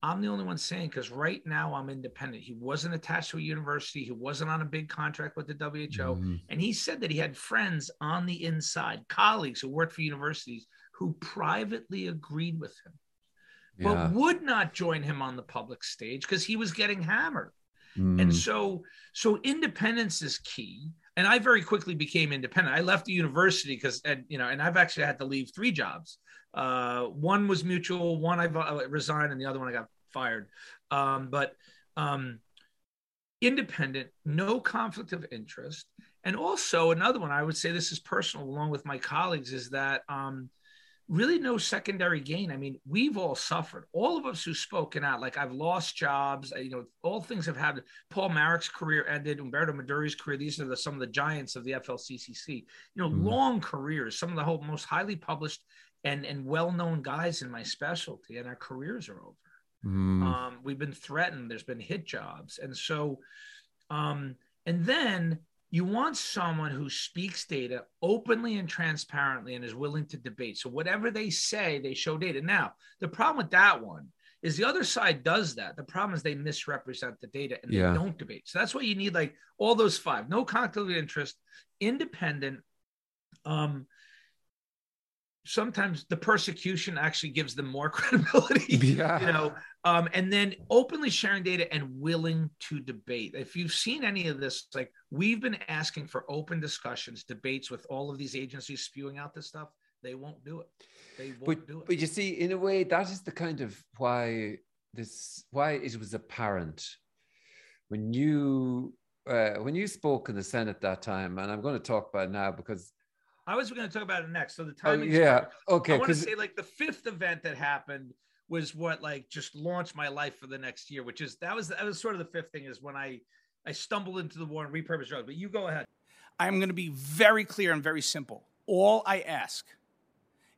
I'm the only one saying because right now I'm independent. He wasn't attached to a university. He wasn't on a big contract with the WHO. Mm-hmm. And he said that he had friends on the inside, colleagues who worked for universities who privately agreed with him, yeah. but would not join him on the public stage because he was getting hammered. Mm-hmm. And so, so independence is key. And I very quickly became independent. I left the university because, and you know, and I've actually had to leave three jobs uh, one was mutual, one I resigned, and the other one I got fired. Um, but um, independent, no conflict of interest. And also another one, I would say this is personal, along with my colleagues, is that um, really no secondary gain. I mean, we've all suffered. All of us who've spoken out, like I've lost jobs. You know, all things have happened. Paul Marik's career ended. Umberto Meduri's career. These are the, some of the giants of the FLCCC. You know, mm. long careers. Some of the whole, most highly published and and well-known guys in my specialty, and our careers are over. Mm. Um, we've been threatened. There's been hit jobs, and so, um, and then you want someone who speaks data openly and transparently and is willing to debate. So whatever they say, they show data. Now, the problem with that one is the other side does that. The problem is they misrepresent the data and yeah. they don't debate. So that's why you need like all those five: no conflict of interest, independent, um, sometimes the persecution actually gives them more credibility yeah. you know? Um, and then openly sharing data and willing to debate. If you've seen any of this like we've been asking for open discussions debates with all of these agencies spewing out this stuff. They won't do it. They won't but, do it. but you see in a way that is the kind of why this why it was apparent. When you uh, when you spoke in the senate that time and i'm going to talk about it now because I was going to talk about it next. So the time. Oh, yeah. Okay. I want to say like the fifth event that happened was what like just launched my life for the next year, which is that was that was sort of the fifth thing is when I I stumbled into the war and repurposed drugs. But you go ahead. I'm going to be very clear and very simple. All I ask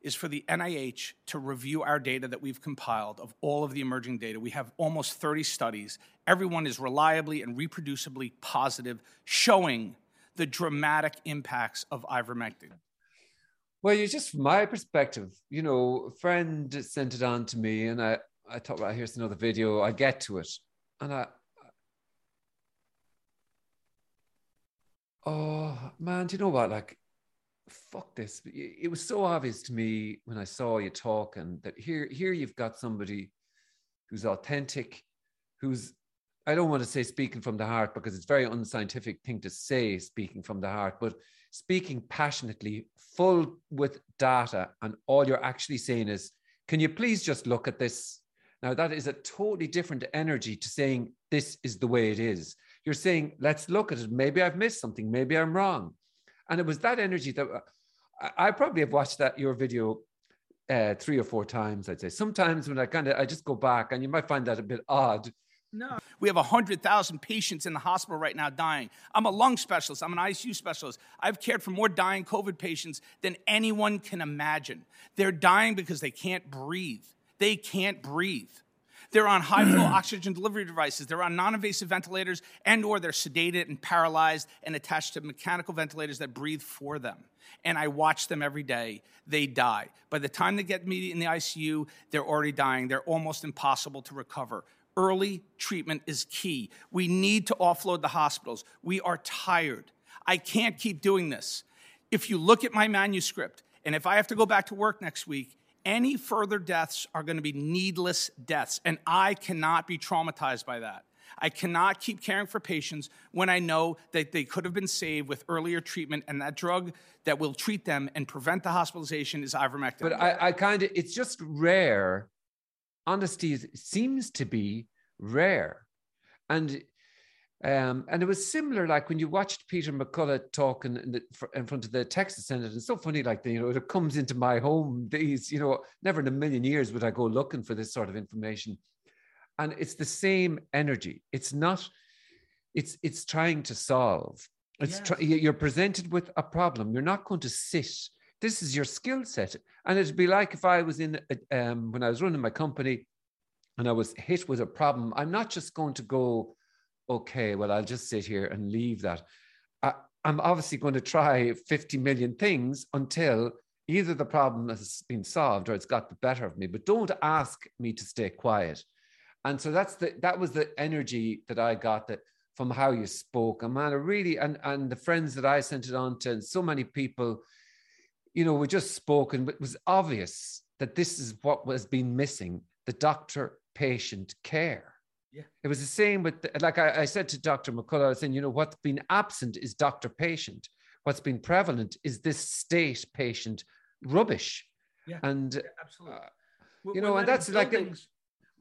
is for the NIH to review our data that we've compiled of all of the emerging data. We have almost 30 studies. Everyone is reliably and reproducibly positive, showing the dramatic impacts of ivermectin? Well, you just from my perspective, you know, a friend sent it on to me, and I I thought, right, here's another video. I get to it, and I. Oh man, do you know what? Like, fuck this. It was so obvious to me when I saw you talking that here, here you've got somebody who's authentic, who's I don't want to say speaking from the heart because it's very unscientific thing to say speaking from the heart, but speaking passionately, full with data, and all you're actually saying is, can you please just look at this? Now, that is a totally different energy to saying this is the way it is. You're saying, let's look at it. Maybe I've missed something. Maybe I'm wrong. And it was that energy that I probably have watched that your video uh, three or four times. I'd say sometimes when I kind of I just go back, and you might find that a bit odd no. We have 100,000 patients in the hospital right now dying. I'm a lung specialist, I'm an ICU specialist. I've cared for more dying COVID patients than anyone can imagine. They're dying because they can't breathe. They can't breathe. They're on high flow oxygen delivery devices. They're on non-invasive ventilators and or they're sedated and paralyzed and attached to mechanical ventilators that breathe for them. And I watch them every day. They die. By the time they get me in the ICU, they're already dying. They're almost impossible to recover. Early treatment is key. We need to offload the hospitals. We are tired. I can't keep doing this. If you look at my manuscript, and if I have to go back to work next week, any further deaths are going to be needless deaths, and I cannot be traumatized by that. I cannot keep caring for patients when I know that they could have been saved with earlier treatment, and that drug that will treat them and prevent the hospitalization is ivermectin. But I, I kind of, it's just rare honesty seems to be rare. And um, and it was similar, like when you watched Peter McCullough talking in, the, in, front of the Texas Senate. It's so funny, like you know, it comes into my home. These, you know, never in a million years would I go looking for this sort of information. And it's the same energy. It's not. It's it's trying to solve. It's yes. try, you're presented with a problem. You're not going to sit. This is your skill set. And it'd be like if I was in, um, when I was running my company and I was hit with a problem, I'm not just going to go, okay, well, I'll just sit here and leave that. I, I'm obviously going to try 50 million things until either the problem has been solved or it's got the better of me, but don't ask me to stay quiet. And so that's the that was the energy that I got that from how you spoke. And man, I really and and the friends that I sent it on to, and so many people you know, we just spoken, but it was obvious that this is what was been missing the doctor patient care. Yeah. It was the same with, the, like I, I, said to Dr. McCullough, I was saying, you know, what's been absent is doctor patient. What's been prevalent is this state patient rubbish. Yeah. And, yeah, absolutely. Uh, you know, and that's buildings,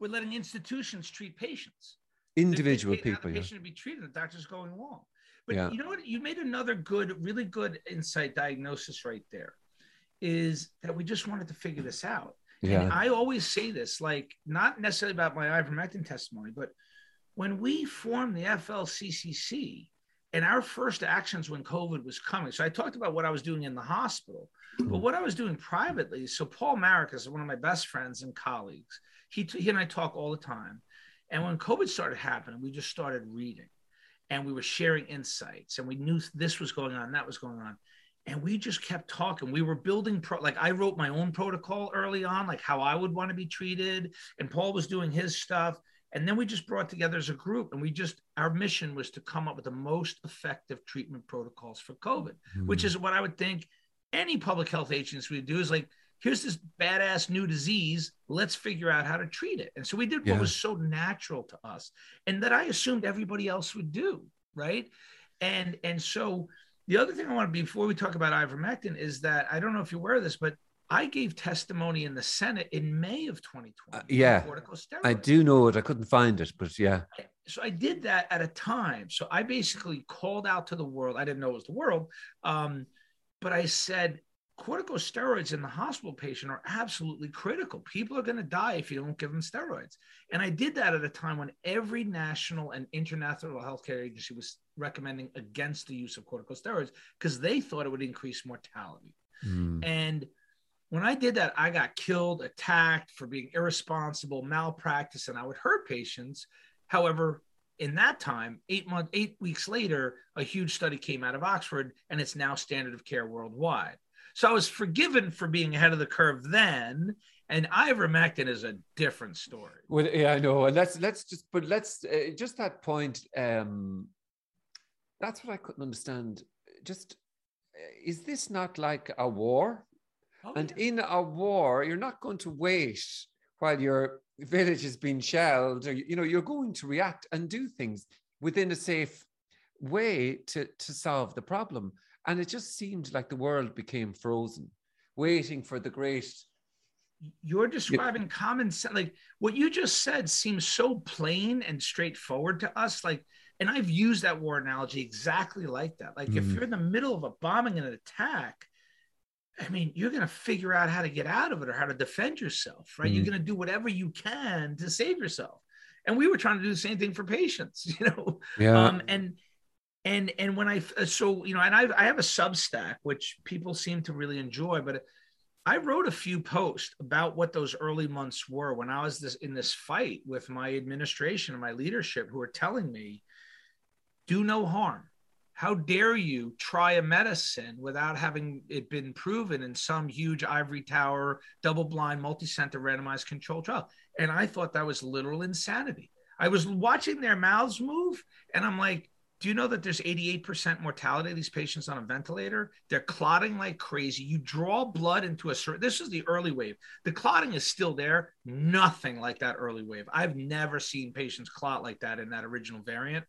like, we're letting institutions treat patients. Individual people. The patient to be treated, the doctor's going along. But Yeah. you know what? You made another good, really good insight diagnosis right there. Is that we just wanted to figure this out. And I always say this, like not necessarily about my ivermectin testimony, but when we formed the FLCCC and our first actions when COVID was coming. So I talked about what I was doing in the hospital, but hmm. what I was doing privately. So Paul Marik is one of my best friends and colleagues. He, he and I talk all the time. And when COVID started happening, we just started reading and we were sharing insights and we knew this was going on, that was going on. And we just kept talking. We were building, pro- like I wrote my own protocol early on, like how I would want to be treated. And Paul was doing his stuff. And then we just brought together as a group and we just, our mission was to come up with the most effective treatment protocols for COVID, which hmm. is what I would think any public health agency would do is like, here's this badass new disease. Let's figure out how to treat it. And so we did Yeah. what was so natural to us and that I assumed everybody else would do. Right. And, and so the other thing I want to, before we talk about ivermectin is that I don't know if you're aware of this, but I gave testimony in the Senate in May of 2020. Uh, yeah. I do know it. I couldn't find it, but yeah. so I did that at a time. So I basically called out to the world. I didn't know it was the world, um, but I said corticosteroids in the hospital patient are absolutely critical. People are going to die if you don't give them steroids. And I did that at a time when every national and international healthcare agency was recommending against the use of corticosteroids because they thought it would increase mortality. Mm. And when I did that, I got killed, attacked for being irresponsible, malpractice, and I would hurt patients. However, in that time, eight months, eight weeks later, a huge study came out of Oxford, and it's now standard of care worldwide. So I was forgiven for being ahead of the curve then, and ivermectin is a different story. Well, yeah, I know, and let's let's just, but let's uh, just that point. Um, that's what I couldn't understand. Just uh, is this not like a war? Oh, And yeah. in a war, you're not going to wait while your village is being shelled, or you know, you're going to react and do things within a safe way to to solve the problem. And it just seemed like the world became frozen, waiting for the great. you're describing common sense like what you just said seems so plain and straightforward to us like and i've used that war analogy exactly like that like if Mm. you're in the middle of a bombing and an attack i mean you're going to figure out how to get out of it or how to defend yourself right you're Mm. going to do whatever you can to save yourself and we were trying to do the same thing for patients you know Yeah. um, and and and when I uh, so you know, and I I have a Substack which people seem to really enjoy, but I wrote a few posts about what those early months were when I was this in this fight with my administration and my leadership, who were telling me, "Do no harm." How dare you try a medicine without having it been proven in some huge ivory tower, double blind, multi center randomized controlled trial? And I thought that was literal insanity. I was watching their mouths move, and I'm like, do you know that there's 88% mortality of these patients on a ventilator? They're clotting like crazy. You draw blood into a certain, this is the early wave. The clotting is still there, nothing like that early wave. I've never seen patients clot like that in that original variant.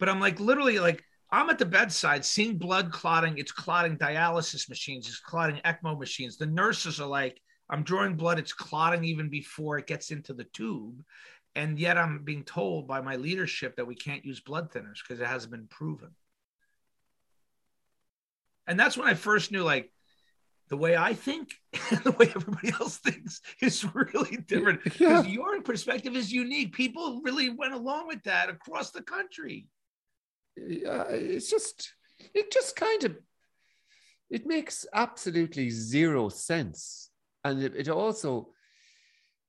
But I'm like, literally, like, I'm at the bedside seeing blood clotting. It's clotting dialysis machines, it's clotting ECMO machines. The nurses are like, I'm drawing blood, it's clotting even before it gets into the tube. And yet I'm being told by my leadership that we can't use blood thinners because it hasn't been proven. And that's when I first knew like the way I think and the way everybody else thinks is really different. Yeah. Because your perspective is unique. People really went along with that across the country. yeah, it's just it just kind of it makes absolutely zero sense and it, it also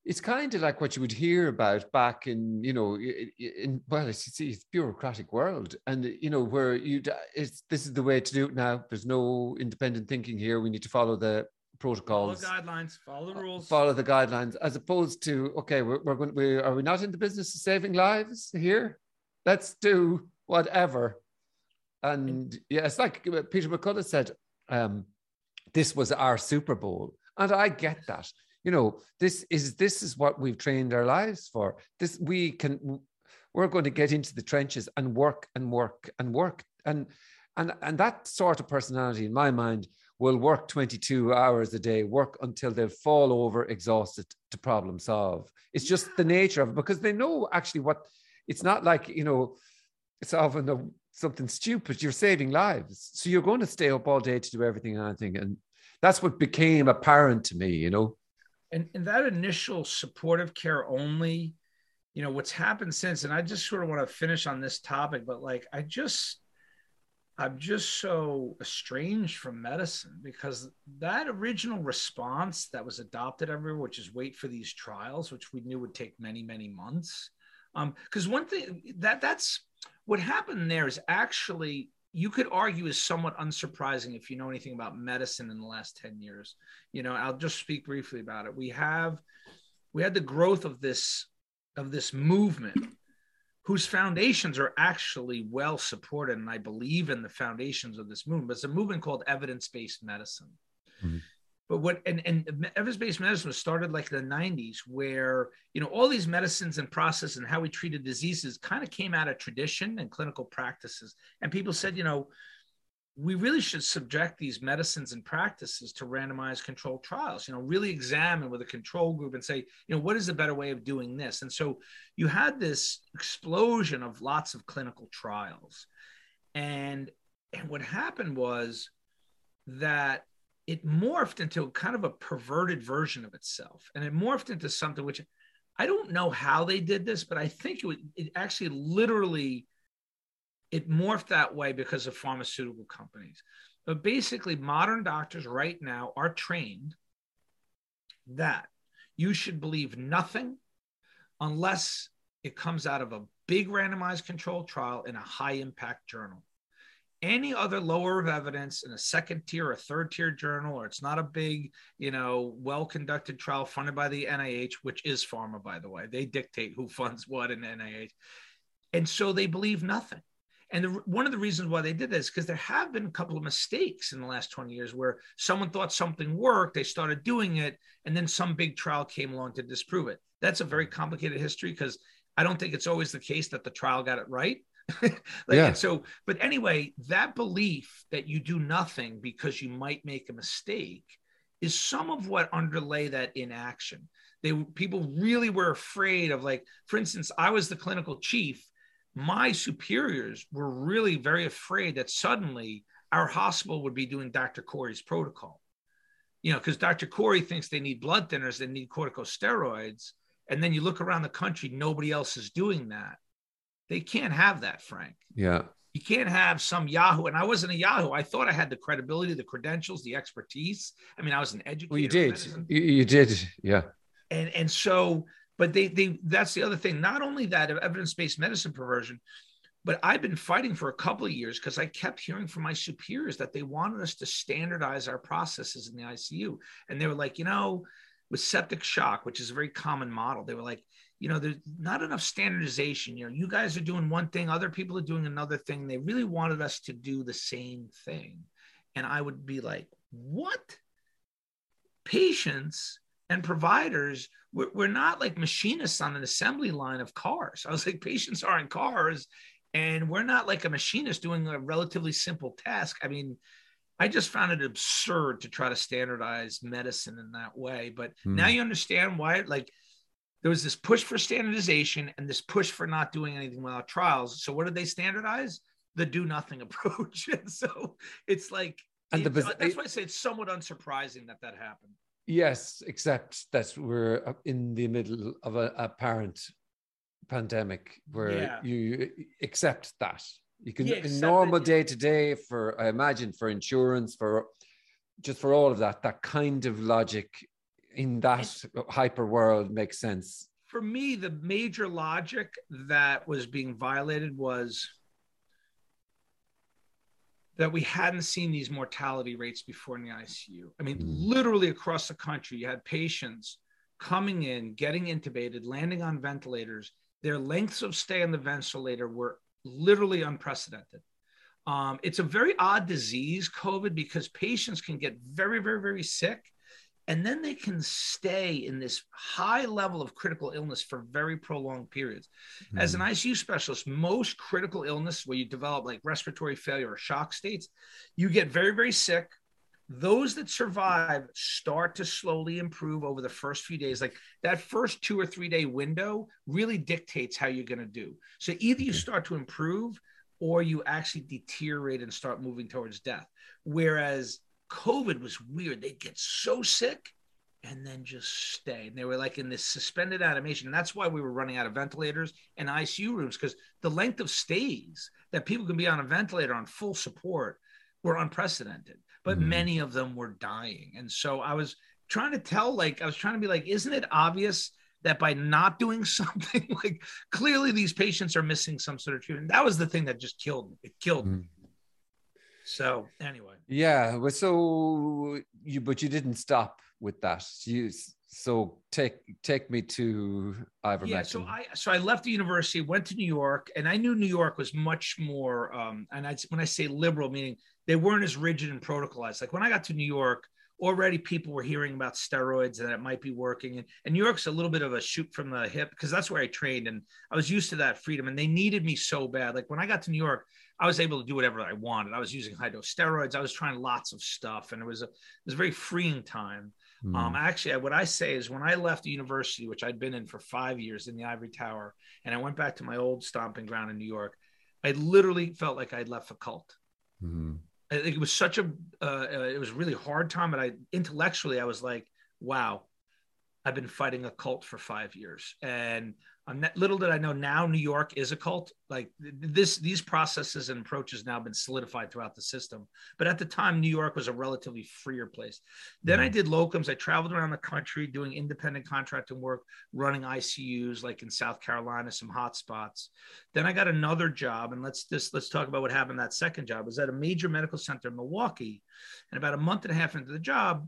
it's kind of like what you would hear about back in you know in well it's, it's, it's bureaucratic world. And you know where you it's this is the way to do it now. There's no independent thinking here. We need to follow the protocols. Follow guidelines, follow the rules. follow the guidelines as opposed to okay we're, we're going we are we not in the business of saving lives here? Let's do whatever. And yeah it's like peter mccullough said um this was our super bowl. And i get that you know this is this is what we've trained our lives for this we can we're going to get into the trenches and work and work and work and and and that sort of personality in my mind will work 22 hours a day work until they fall over exhausted to problem solve it's just the nature of it because they know actually what it's not like you know solving something stupid. You're saving lives. So you're going to stay up all day to do everything and anything. And that's what became apparent to me, you know. And, and that initial supportive care only, you know, what's happened since, and I just sort of want to finish on this topic, but like, I just, I'm just so estranged from medicine because that original response that was adopted everywhere, which is wait for these trials, which we knew would take many, many months. Um, because one thing that that's what happened there is actually you could argue is somewhat unsurprising if you know anything about medicine in the last 10 years. You know i'll just speak briefly about it. We have we had the growth of this of this movement whose foundations are actually well supported and i believe in the foundations of this movement but it's a movement called evidence-based medicine. Mm-hmm but what and, and evidence-based medicine was started like in the 90s where you know all these medicines and process and how we treated diseases kind of came out of tradition and clinical practices. And people said you know we really should subject these medicines and practices to randomized controlled trials you know really examine with a control group and say you know what is a better way of doing this? And so you had this explosion of lots of clinical trials. And and what happened was that it morphed into kind of a perverted version of itself and it morphed into something which i don't know how they did this but i think it, it actually literally it morphed that way because of pharmaceutical companies. But basically modern doctors right now are trained that you should believe nothing unless it comes out of a big randomized controlled trial in a high impact journal any other lower of evidence in a second tier or third tier journal, or it's not a big, you know, well conducted trial funded by the NIH, which is pharma, by the way. They dictate who funds what in NIH. And so they believe nothing. And the, one of the reasons why they did this because there have been a couple of mistakes in the last 20 years where someone thought something worked, they started doing it, and then some big trial came along to disprove it. That's a very complicated history because I don't think it's always the case that the trial got it right. like, yeah. so, but anyway, that belief that you do nothing because you might make a mistake is some of what underlay that inaction. They people really were afraid of like, for instance, I was the clinical chief. My superiors were really very afraid that suddenly our hospital would be doing Dr. Kory's protocol. You know, because Dr. Kory thinks they need blood thinners, they need corticosteroids. And then you look around the country, nobody else is doing that. They can't have that, Frank. Yeah. You can't have some Yahoo. And I wasn't a Yahoo. I thought I had the credibility, the credentials, the expertise. I mean, I was an educator. Well, you did. You, you did. Yeah. And and so, but they they that's the other thing. Not only that of evidence-based medicine perversion, but I've been fighting for a couple of years because I kept hearing from my superiors that they wanted us to standardize our processes in the ICU. And they were like, you know, with septic shock, which is a very common model, they were like, you know, there's not enough standardization. You know, you guys are doing one thing, other people are doing another thing. They really wanted us to do the same thing. And I would be like, what? Patients and providers, we're, we're not like machinists on an assembly line of cars. I was like, patients are in cars, and we're not like a machinist doing a relatively simple task. I mean, I just found it absurd to try to standardize medicine in that way. But hmm. now you understand why, like, there was this push for standardization and this push for not doing anything without trials. So what did they standardize? The do nothing approach. and so it's like and the, it, that's why I say it's somewhat unsurprising that that happened. Yes, except that we're in the middle of a apparent pandemic where yeah. you accept that. You can yeah, in normal day to day for I imagine for insurance for just for all of that that kind of logic in that hyper world makes sense. For me, the major logic that was being violated was that we hadn't seen these mortality rates before in the ICU. I mean, mm. literally across the country, you had patients coming in, getting intubated, landing on ventilators. Their lengths of stay on the ventilator were literally unprecedented. Um, it's a very odd disease, COVID, because patients can get very, very, very sick and then they can stay in this high level of critical illness for very prolonged periods. Mm. As an hmm. ICU specialist, most critical illness where you develop like respiratory failure or shock states, you get very, very sick. Those that survive start to slowly improve over the first few days. Like that first two or three day window really dictates how you're going to do. So either you start to improve or you actually deteriorate and start moving towards death. Whereas COVID was weird. They'd get so sick and then just stay. And they were like in this suspended animation. And that's why we were running out of ventilators and ICU rooms because the length of stays that people can be on a ventilator on full support were unprecedented. But mm-hmm. many of them were dying. And so I was trying to tell, like, I was trying to be like, isn't it obvious that by not doing something, like, clearly these patients are missing some sort of treatment? That was the thing that just killed me. It killed mm-hmm. me. So anyway. Yeah. Well, so you, but you didn't stop with that. You so take take me to ivermectin. Yeah, so I so I left the university, went to New York, and I knew New York was much more. Um, and I when I say liberal, meaning they weren't as rigid and protocolized. Like when I got to New York, already people were hearing about steroids and that it might be working. And, and New York's a little bit of a shoot from the hip because that's where I trained and I was used to that freedom. And they needed me so bad. Like when I got to New York, I was able to do whatever I wanted. I was using high dose steroids. I was trying lots of stuff, and it was a it was a very freeing time. Mm. Um, actually, what I say is when I left the university, which I'd been in for five years in the Ivory Tower, and I went back to my old stomping ground in New York, I literally felt like I'd left a cult. Mm. It was such a, uh, uh, it was really hard time, and I intellectually I was like, wow, I've been fighting a cult for five years, and little did I know now New York is a cult. Like this, these processes and approaches now been solidified throughout the system. But at the time, New York was a relatively freer place. Then I mm-hmm. did locums. I traveled around the country doing independent contracting work, running ICUs like in South Carolina, some hot spots. Then I got another job, and let's just let's talk about what happened. That second job was at a major medical center in Milwaukee, and about a month and a half into the job,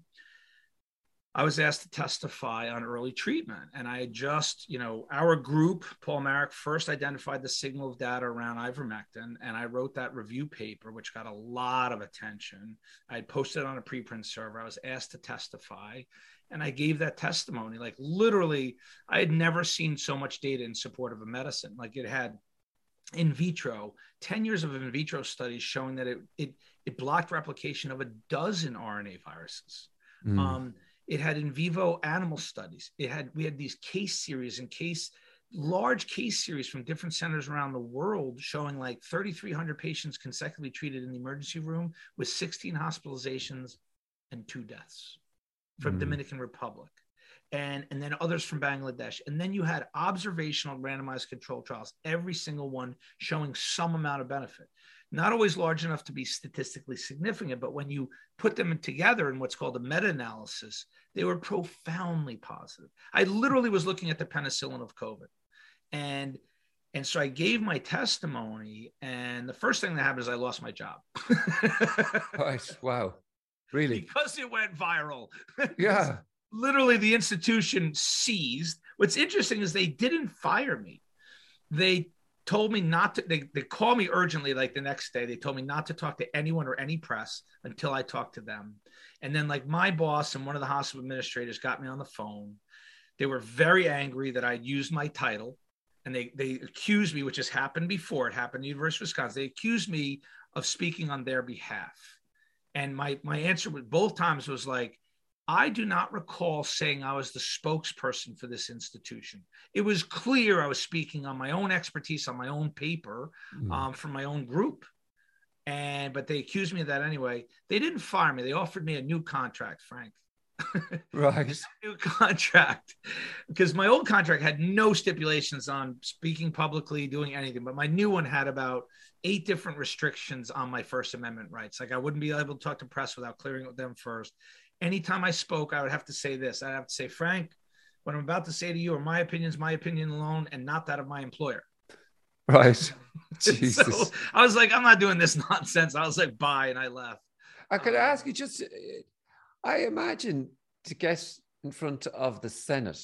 I was asked to testify on early treatment. And I had just, you know, our group, Paul Marik, first identified the signal of data around ivermectin. And I wrote that review paper, which got a lot of attention. I had posted on a preprint server. I was asked to testify. And I gave that testimony. Like literally, I had never seen so much data in support of a medicine. Like it had in vitro, 10 years of in vitro studies showing that it it, it blocked replication of a dozen RNA viruses. Mm. Um, it had in vivo animal studies. It had we had these case series and case large case series from different centers around the world showing like 3,300 patients consecutively treated in the emergency room with 16 hospitalizations and two deaths from mm. Dominican Republic. And, and then others from Bangladesh. And then you had observational randomized control trials, every single one showing some amount of benefit not always large enough to be statistically significant, but when you put them together in what's called a meta analysis, they were profoundly positive. I literally was looking at the penicillin of COVID. And and so I gave my testimony, and the first thing that happened is I lost my job. right. Wow. Really? Because it went viral. Yeah. literally, the institution seized. What's interesting is they didn't fire me. They told me not to they, they called me urgently like the next day. They told me not to talk to anyone or any press until i talked to them. And then like my boss and one of the hospital administrators got me on the phone. They were very angry that i used my title and they they accused me which has happened before. It happened at the university of wisconsin. They accused me of speaking on their behalf. And my my answer with both times was like I do not recall saying I was the spokesperson for this institution. It was clear I was speaking on my own expertise, on my own paper, mm. um, from my own group. And but they accused me of that anyway. They didn't fire me. They offered me a new contract, Frank. right. new contract because my old contract had no stipulations on speaking publicly, doing anything. But my new one had about eight different restrictions on my First Amendment rights. Like I wouldn't be able to talk to press without clearing with them first anytime I spoke, I would have to say this. I'd have to say, Frank, what I'm about to say to you are my opinions, my opinion alone, and not that of my employer. Right. Jesus. so I was like, I'm not doing this nonsense. I was like, bye, and I left. I could um, ask you just, I imagine to get in front of the Senate,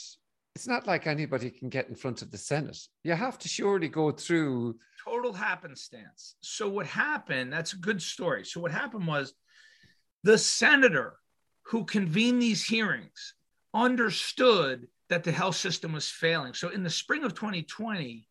it's not like anybody can get in front of the Senate. You have to surely go through total happenstance. So what happened? That's a good story. So what happened was the senator who convened these hearings understood that the health system was failing. So in the spring of 2020,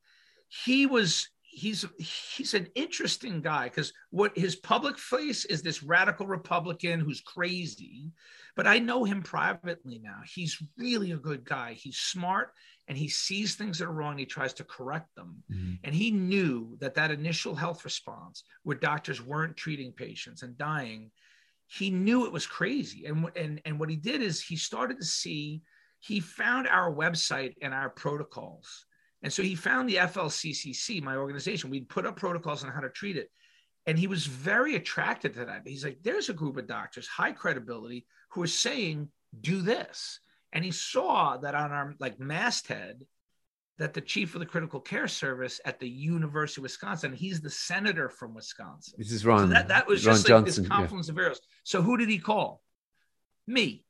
he was he's he's an interesting guy because what his public face is this radical Republican who's crazy, but I know him privately now. He's really a good guy. He's smart and he sees things that are wrong. he tries to correct them. Mm-hmm. And he knew that that initial health response, where doctors weren't treating patients and dying, he knew it was crazy. And and and what he did is he started to see. He found our website and our protocols and so he found the FLCCC, my organization. We'd put up protocols on how to treat it. And he was very attracted to that. He's like, there's a group of doctors, high credibility, who are saying, do this. And he saw that on our like masthead, that the chief of the critical care service at the University of Wisconsin, he's the senator from Wisconsin. This is Ron. So that, that was Ron just Johnson, like this confluence yeah. of errors. So who did he call? Me,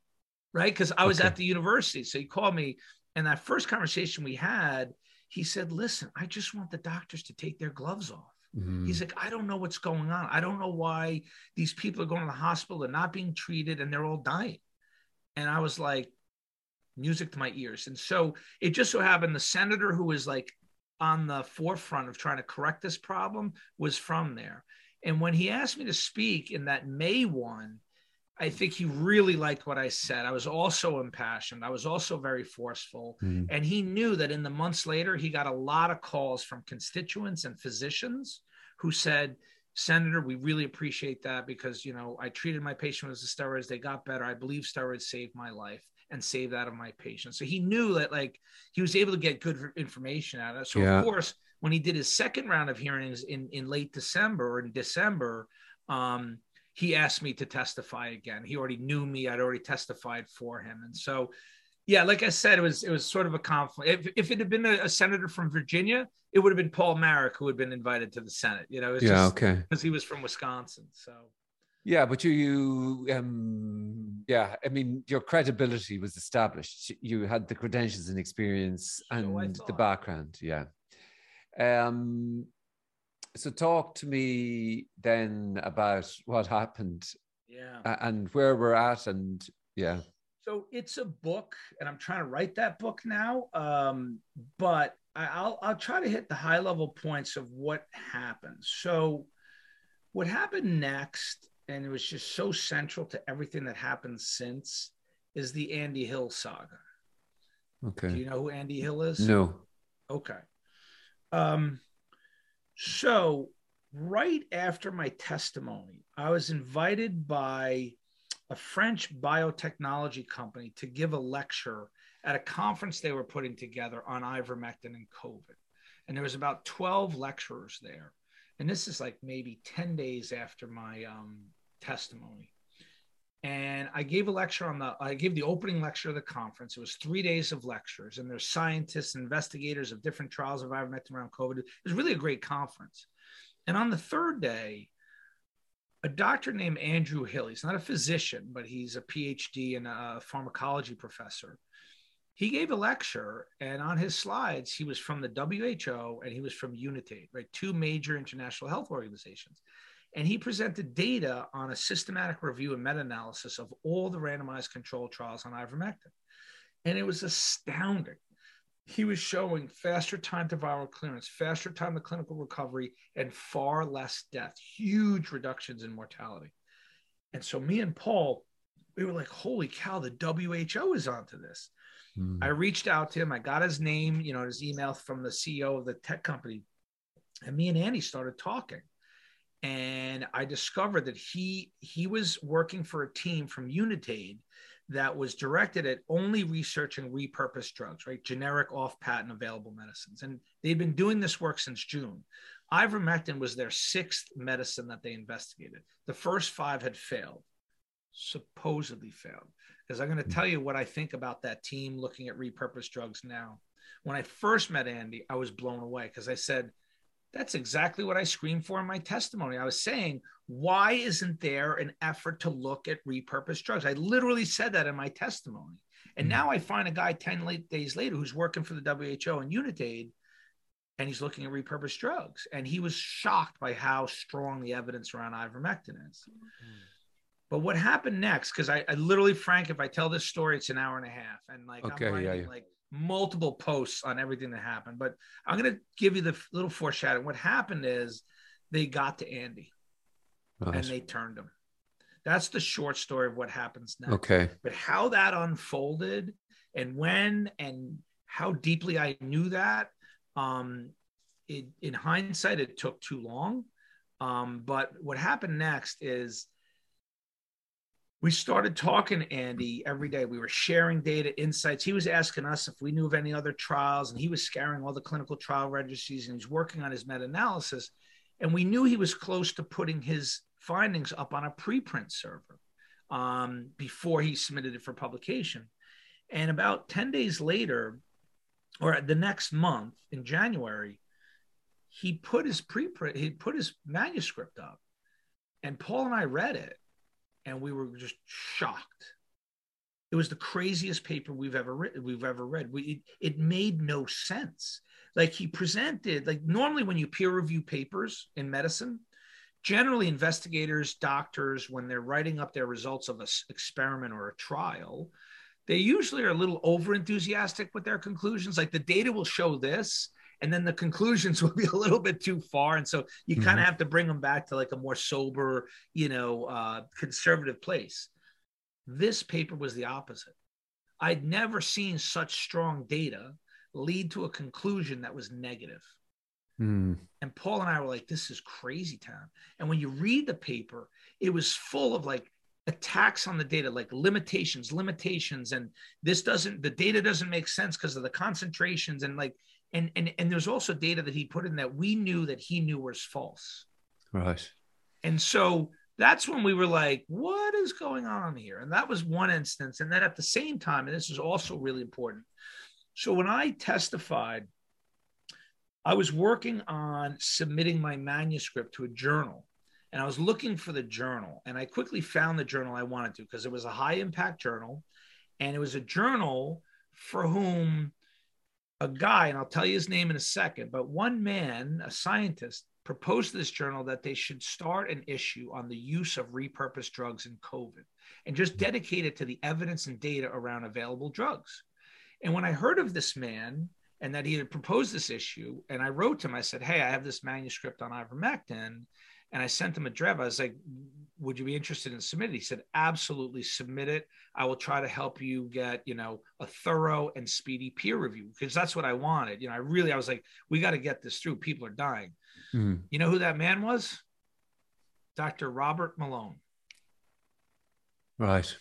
right? Because I was okay. at the university. So he called me. And that first conversation we had, he said, Listen, I just want the doctors to take their gloves off. Mm-hmm. He's like, I don't know what's going on. I don't know why these people are going to the hospital, they're not being treated, and they're all dying. And I was like, music to my ears. And so it just so happened the senator who was like on the forefront of trying to correct this problem was from there. And when he asked me to speak in that May one, I think he really liked what I said. I was also impassioned. I was also very forceful. Mm. And he knew that in the months later, he got a lot of calls from constituents and physicians who said, Senator, we really appreciate that because, you know, I treated my patient with the steroids. They got better. I believe steroids saved my life and save that of my patient. So he knew that, like, he was able to get good information out of it. So, yeah. of course, when he did his second round of hearings in, in late December or in December, um, he asked me to testify again. He already knew me. I'd already testified for him. And so, yeah, like I said, it was it was sort of a conflict. If, if it had been a, a senator from Virginia, it would have been Paul Marik who had been invited to the Senate. You know, yeah, just, okay, because he was from Wisconsin. So, yeah, but you, you, um, yeah, I mean, your credibility was established. You had the credentials and experience and so the background. Yeah. Um, so talk to me then about what happened yeah and where we're at and yeah so it's a book and i'm trying to write that book now um, but I'll, I'll try to hit the high level points of what happened so what happened next and it was just so central to everything that happened since is the andy hill saga. Okay. Do you know who andy hill is? No. Okay. Um so, right after my testimony, I was invited by a French biotechnology company to give a lecture at a conference they were putting together on ivermectin and COVID. And there was about 12 lecturers there. And this is like maybe 10 days after my um, testimony. And I gave a lecture on the, I gave the opening lecture of the conference. It was three days of lectures, and there's scientists, and investigators of different trials of ivermectin around COVID. It was really a great conference. And on the third day, a doctor named Andrew Hill, he's not a physician, but he's a PhD and a pharmacology professor. He gave a lecture, and on his slides, he was from the WHO and he was from Unitaid, right? Two major international health organizations. And he presented data on a systematic review and meta-analysis of all the randomized controlled trials on ivermectin. And it was astounding. He was showing faster time to viral clearance faster time to clinical recovery and far less death. Huge reductions in mortality. And so me and paul we were like holy cow the who is onto this mm. i reached out to him i got his name you know his email from the ceo of the tech company and me and andy started talking and I discovered that he he was working for a team from Unitaid that was directed at only researching repurposed drugs, right? Generic off patent available medicines. And they've been doing this work since June. Ivermectin was their sixth medicine that they investigated. The first five had failed, supposedly failed. Because I'm going to tell you what I think about that team looking at repurposed drugs now. When I first met Andy, I was blown away because I said, that's exactly what I screamed for in my testimony. I was saying, why isn't there an effort to look at repurposed drugs? I literally said that in my testimony. And mm-hmm. now I find a guy 10 late days later who's working for the WHO and Unitaid, and he's looking at repurposed drugs. And he was shocked by how strong the evidence around ivermectin is. Mm-hmm. But what happened next? Because I, I, literally, Frank, if I tell this story, it's an hour and a half. And like, okay, I'm writing yeah, yeah. like multiple posts on everything that happened. But I'm going to give you the little foreshadowing. What happened is they got to Andy Right. and they turned him. That's the short story of what happens next. Okay. But how that unfolded and when and how deeply I knew that, um, it, in hindsight, it took too long. Um, but what happened next is we started talking Andy every day. We were sharing data, insights. He was asking us if we knew of any other trials, and he was scouring all the clinical trial registries and he's working on his meta analysis. And we knew he was close to putting his findings up on a preprint server um, before he submitted it for publication. And about 10 days later, or the next month in January, he put his preprint, he put his manuscript up. And Paul and I read it and we were just shocked. It was the craziest paper we've ever written, we've ever read. We, it, it made no sense. Like he presented, like normally when you peer review papers in medicine, generally investigators, doctors, when they're writing up their results of an experiment or a trial, they usually are a little over enthusiastic with their conclusions. Like the data will show this, and then the conclusions will be a little bit too far. And so you kind of have to bring them back to like a more sober, you know, uh, conservative place. This paper was the opposite. I'd never seen such strong data lead to a conclusion that was negative. Hmm. And Paul and I were like, this is crazy town. And when you read the paper, it was full of like attacks on the data, like limitations, limitations. And this doesn't, the data doesn't make sense because of the concentrations. And like, and, and, and there's also data that he put in that we knew that he knew was false. Right. And so that's when we were like, what is going on here? And that was one instance. And then at the same time, and this is also really important. So when I testified, I was working on submitting my manuscript to a journal. And I was looking for the journal. And I quickly found the journal I wanted to because it was a high impact journal. And it was a journal for whom a guy, and I'll tell you his name in a second, but one man, a scientist, proposed to this journal that they should start an issue on the use of repurposed drugs in COVID and just dedicate it to the evidence and data around available drugs. And when I heard of this man and that he had proposed this issue, and I wrote to him, I said, Hey, I have this manuscript on ivermectin. And I sent him a draft. I was like, Would you be interested in submitting? He said, Absolutely, submit it. I will try to help you get, you know, a thorough and speedy peer review because that's what I wanted. You know, I really, I was like, we got to get this through. People are dying. Hmm. You know who that man was? Dr. Robert Malone. Right.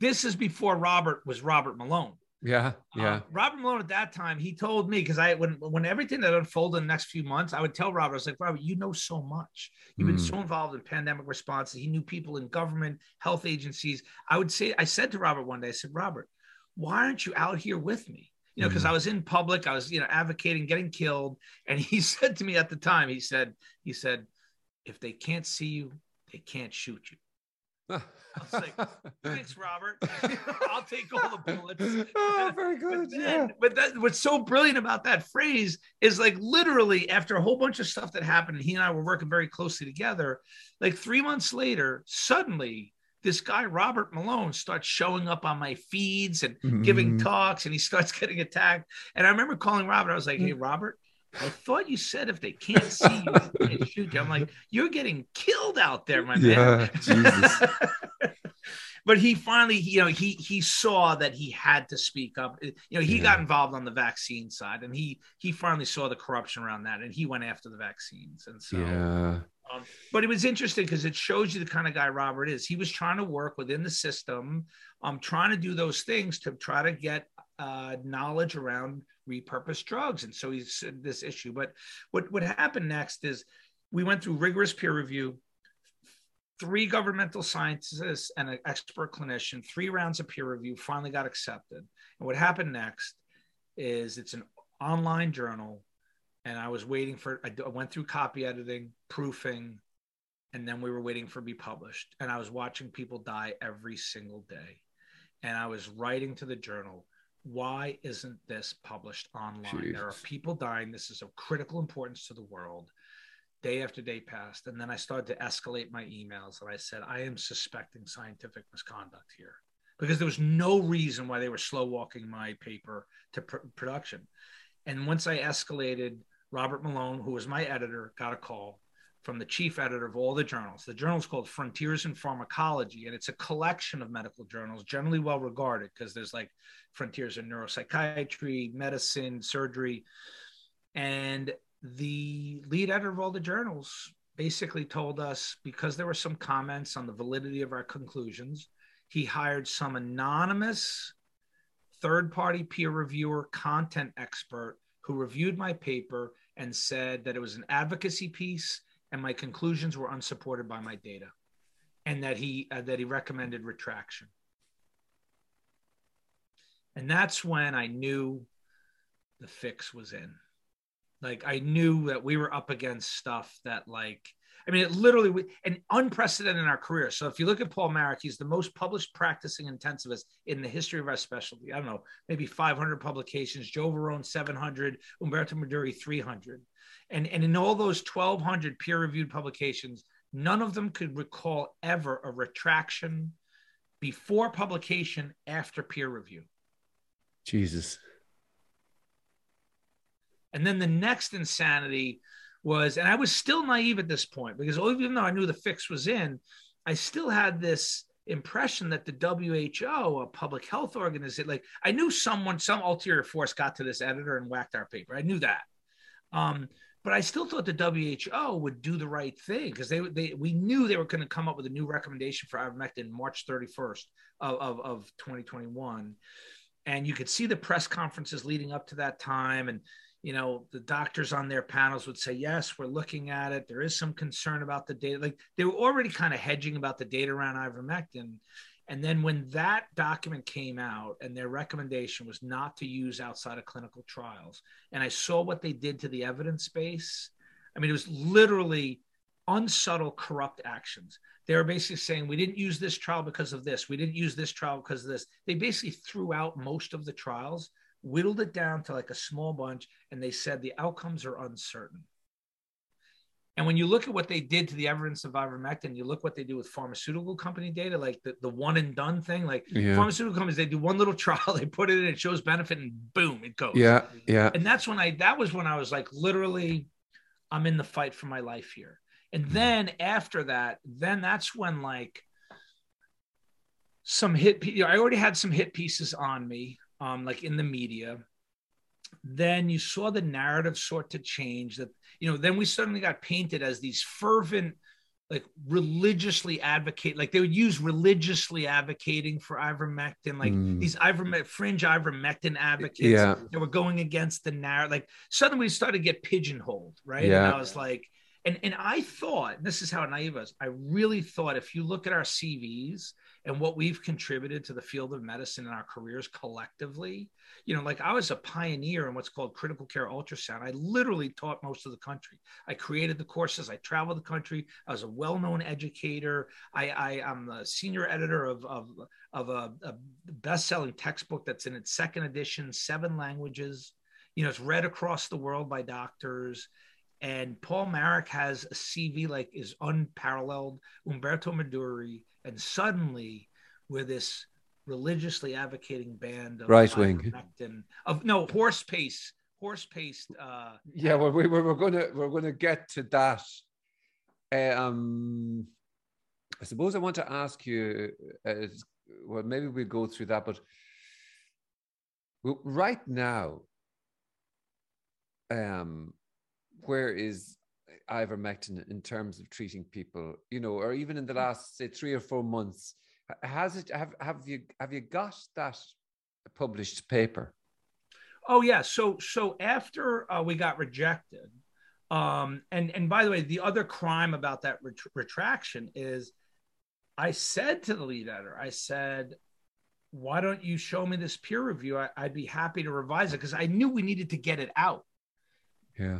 This is before Robert was Robert Malone. Yeah. Yeah. Uh, Robert Malone at that time, he told me because I when when everything that unfolded in the next few months, I would tell Robert, I was like, Robert, you know so much. You've been Mm. so involved in pandemic responses. He knew people in government, health agencies. I would say, I said to Robert one day, I said, Robert, why aren't you out here with me? You know, because Mhm. I was in public, I was, you know, advocating getting killed. And he said to me at the time, he said, he said, if they can't see you, they can't shoot you. Was like, Thanks, Robert. I'll take all the bullets. oh, very But good. then, Yeah. but that, what's so brilliant about that phrase is like literally after a whole bunch of stuff that happened, and he and I were working very closely together. Like three months later, suddenly this guy Robert Malone starts showing up on my feeds and giving Mhm. talks, and he starts getting attacked. And I remember calling Robert. I was like, "Hey, Robert." I thought you said if they can't see you, they can't shoot you. I'm like, you're getting killed out there, my man. Yeah, Jesus. but he finally, you know, he he saw that he had to speak up. You know, he got involved on the vaccine side, and he he finally saw the corruption around that, and he went after the vaccines. And so, Yeah. um, but it was interesting because it shows you the kind of guy Robert is. He was trying to work within the system, um, trying to do those things to try to get uh, knowledge around repurposed drugs. And so he's this issue. But what what happened next is we went through rigorous peer review, three governmental scientists and an expert clinician, three rounds of peer review, finally got accepted. And what happened next is it's an online journal and I was waiting for I went through copy editing, proofing, and then we were waiting for be published. And I was watching people die every single day. And I was writing to the journal, why isn't this published online? There are people dying. This is of critical importance to the world. Day after day passed. And then I started to escalate my emails and I said, I am suspecting scientific misconduct here. because there was no reason why they were slow walking my paper to pr- production. And once I escalated, Robert Malone, who was my editor, got a call from the chief editor of all the journals. The journal is called Frontiers in Pharmacology, and it's a collection of medical journals, generally well regarded because there's like Frontiers in Neuropsychiatry, Medicine, Surgery. And the lead editor of all the journals basically told us because there were some comments on the validity of our conclusions, he hired some anonymous third party peer reviewer content expert who reviewed my paper and said that it was an advocacy piece and my conclusions were unsupported by my data and that he uh, that he recommended retraction and that's when i knew the fix was in like i knew that we were up against stuff that like I mean, it literally and unprecedented in our career. So if you look at Paul Marik, he's the most published practicing intensivist in the history of our specialty. I don't know, maybe 500 publications. Joe Varon 700, Umberto Meduri 300, and and in all those 1,200 peer-reviewed publications, none of them could recall ever a retraction before publication after peer review. Jesus. And then the next insanity was, and I was still naive at this point because even though I knew the fix was in, I still had this impression that the WHO, a public health organization, like I knew someone, some ulterior force got to this editor and whacked our paper. I knew that. Um, but I still thought the WHO would do the right thing because they, they we knew they were going to come up with a new recommendation for ivermectin March 31st of, of, of 2021. And you could see the press conferences leading up to that time. And you know the doctors on their panels would say yes we're looking at it there is some concern about the data like they were already kind of hedging about the data around ivermectin and then when that document came out and their recommendation was not to use outside of clinical trials and i saw what they did to the evidence base i mean it was literally unsubtle corrupt actions. They were basically saying we didn't use this trial because of this. We didn't use this trial because of this. They basically threw out most of the trials whittled it down to like a small bunch, and they said the outcomes are uncertain. And when you look at what they did to the evidence of ivermectin, you look what they do with pharmaceutical company data, like the, the one and done thing. Like yeah. pharmaceutical companies, they do one little trial, they put it in, it shows benefit, and boom, it goes. Yeah, yeah. And that's when I that was when I was like, literally, I'm in the fight for my life here. And then after that, then that's when like some hit. I already had some hit pieces on me um, like in the media. Then you saw the narrative sort to change that, you know, then we suddenly got painted as these fervent, like religiously advocate, like they would use religiously advocating for ivermectin, like mm. these ivermectin, fringe ivermectin advocates yeah. that were going against the narrative. Like suddenly we started to get pigeonholed, right? Yeah. And I was like, and, and I thought, this is how naive I was, I really thought if you look at our CVs and what we've contributed to the field of medicine in our careers collectively. You know, like I was a pioneer in what's called critical care ultrasound. I literally taught most of the country. I created the courses. I traveled the country. I was a well-known educator. I, I am the senior editor of of, of a, a best-selling textbook that's in its second edition, seven languages. You know, it's read across the world by doctors. And Paul Marik has a CV like is unparalleled. Umberto Meduri and suddenly we're this religiously advocating band of right wing. Of no horse pace horse paced uh yeah well we, we're gonna we're gonna get to that. Um i suppose i want to ask you uh, well maybe we'll go through that but right now um where is ivermectin in terms of treating people, you know, or even in the last say three or four months? Has it have have you have you got that published paper? Oh yeah. So so after uh, we got rejected, um, and and by the way, the other crime about that ret- retraction is, I said to the lead editor, I said, why don't you show me this peer review? I, would be happy to revise it because I knew we needed to get it out. Yeah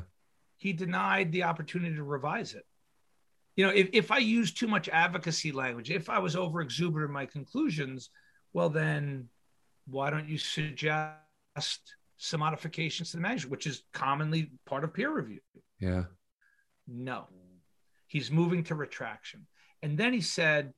he denied the opportunity to revise it. You know, if, if I use too much advocacy language, if I was over exuberant in my conclusions, well, then why don't you suggest some modifications to the manuscript, which is commonly part of peer review? Yeah. No. He's moving to retraction. And then he said,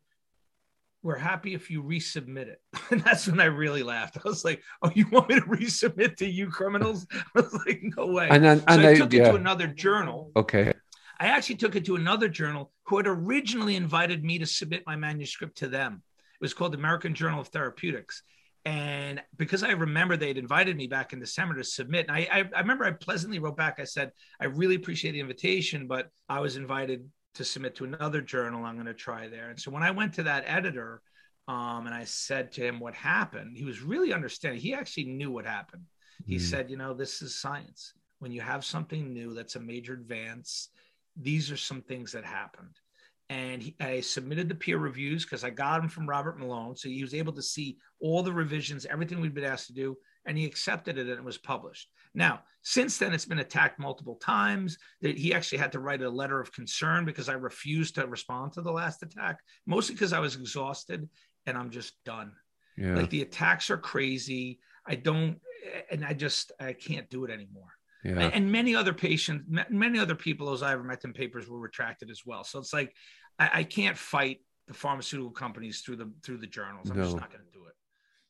we're happy if you resubmit it. And that's when I really laughed. I was like, oh, you want me to resubmit to you criminals? I was like, no way. And then, and so I took it yeah. to another journal. Okay. I actually took it to another journal who had originally invited me to submit my manuscript to them. It was called the American Journal of Therapeutics. And because I remember they'd invited me back in December to submit, and I, I, I remember I pleasantly wrote back. I said, I really appreciate the invitation, but I was invited to submit to another journal. I'm going to try there. And so when I went to that editor um, and I said to him what happened, he was really understanding. He actually knew what happened. He Mm. said, you know, this is science. When you have something new that's a major advance, these are some things that happened. And he, I submitted the peer reviews because I got them from Robert Malone. So he was able to see all the revisions, everything we'd been asked to do, and he accepted it and it was published. Now, since then, it's been attacked multiple times. That he actually had to write a letter of concern because I refused to respond to the last attack, mostly because I was exhausted and I'm just done. Yeah. Like the attacks are crazy. I don't, and I just, I can't do it anymore. yeah. And many other patients, many other people, those ivermectin papers were retracted as well. So it's like I, I can't fight the pharmaceutical companies through the through the journals. I'm just not going to do it.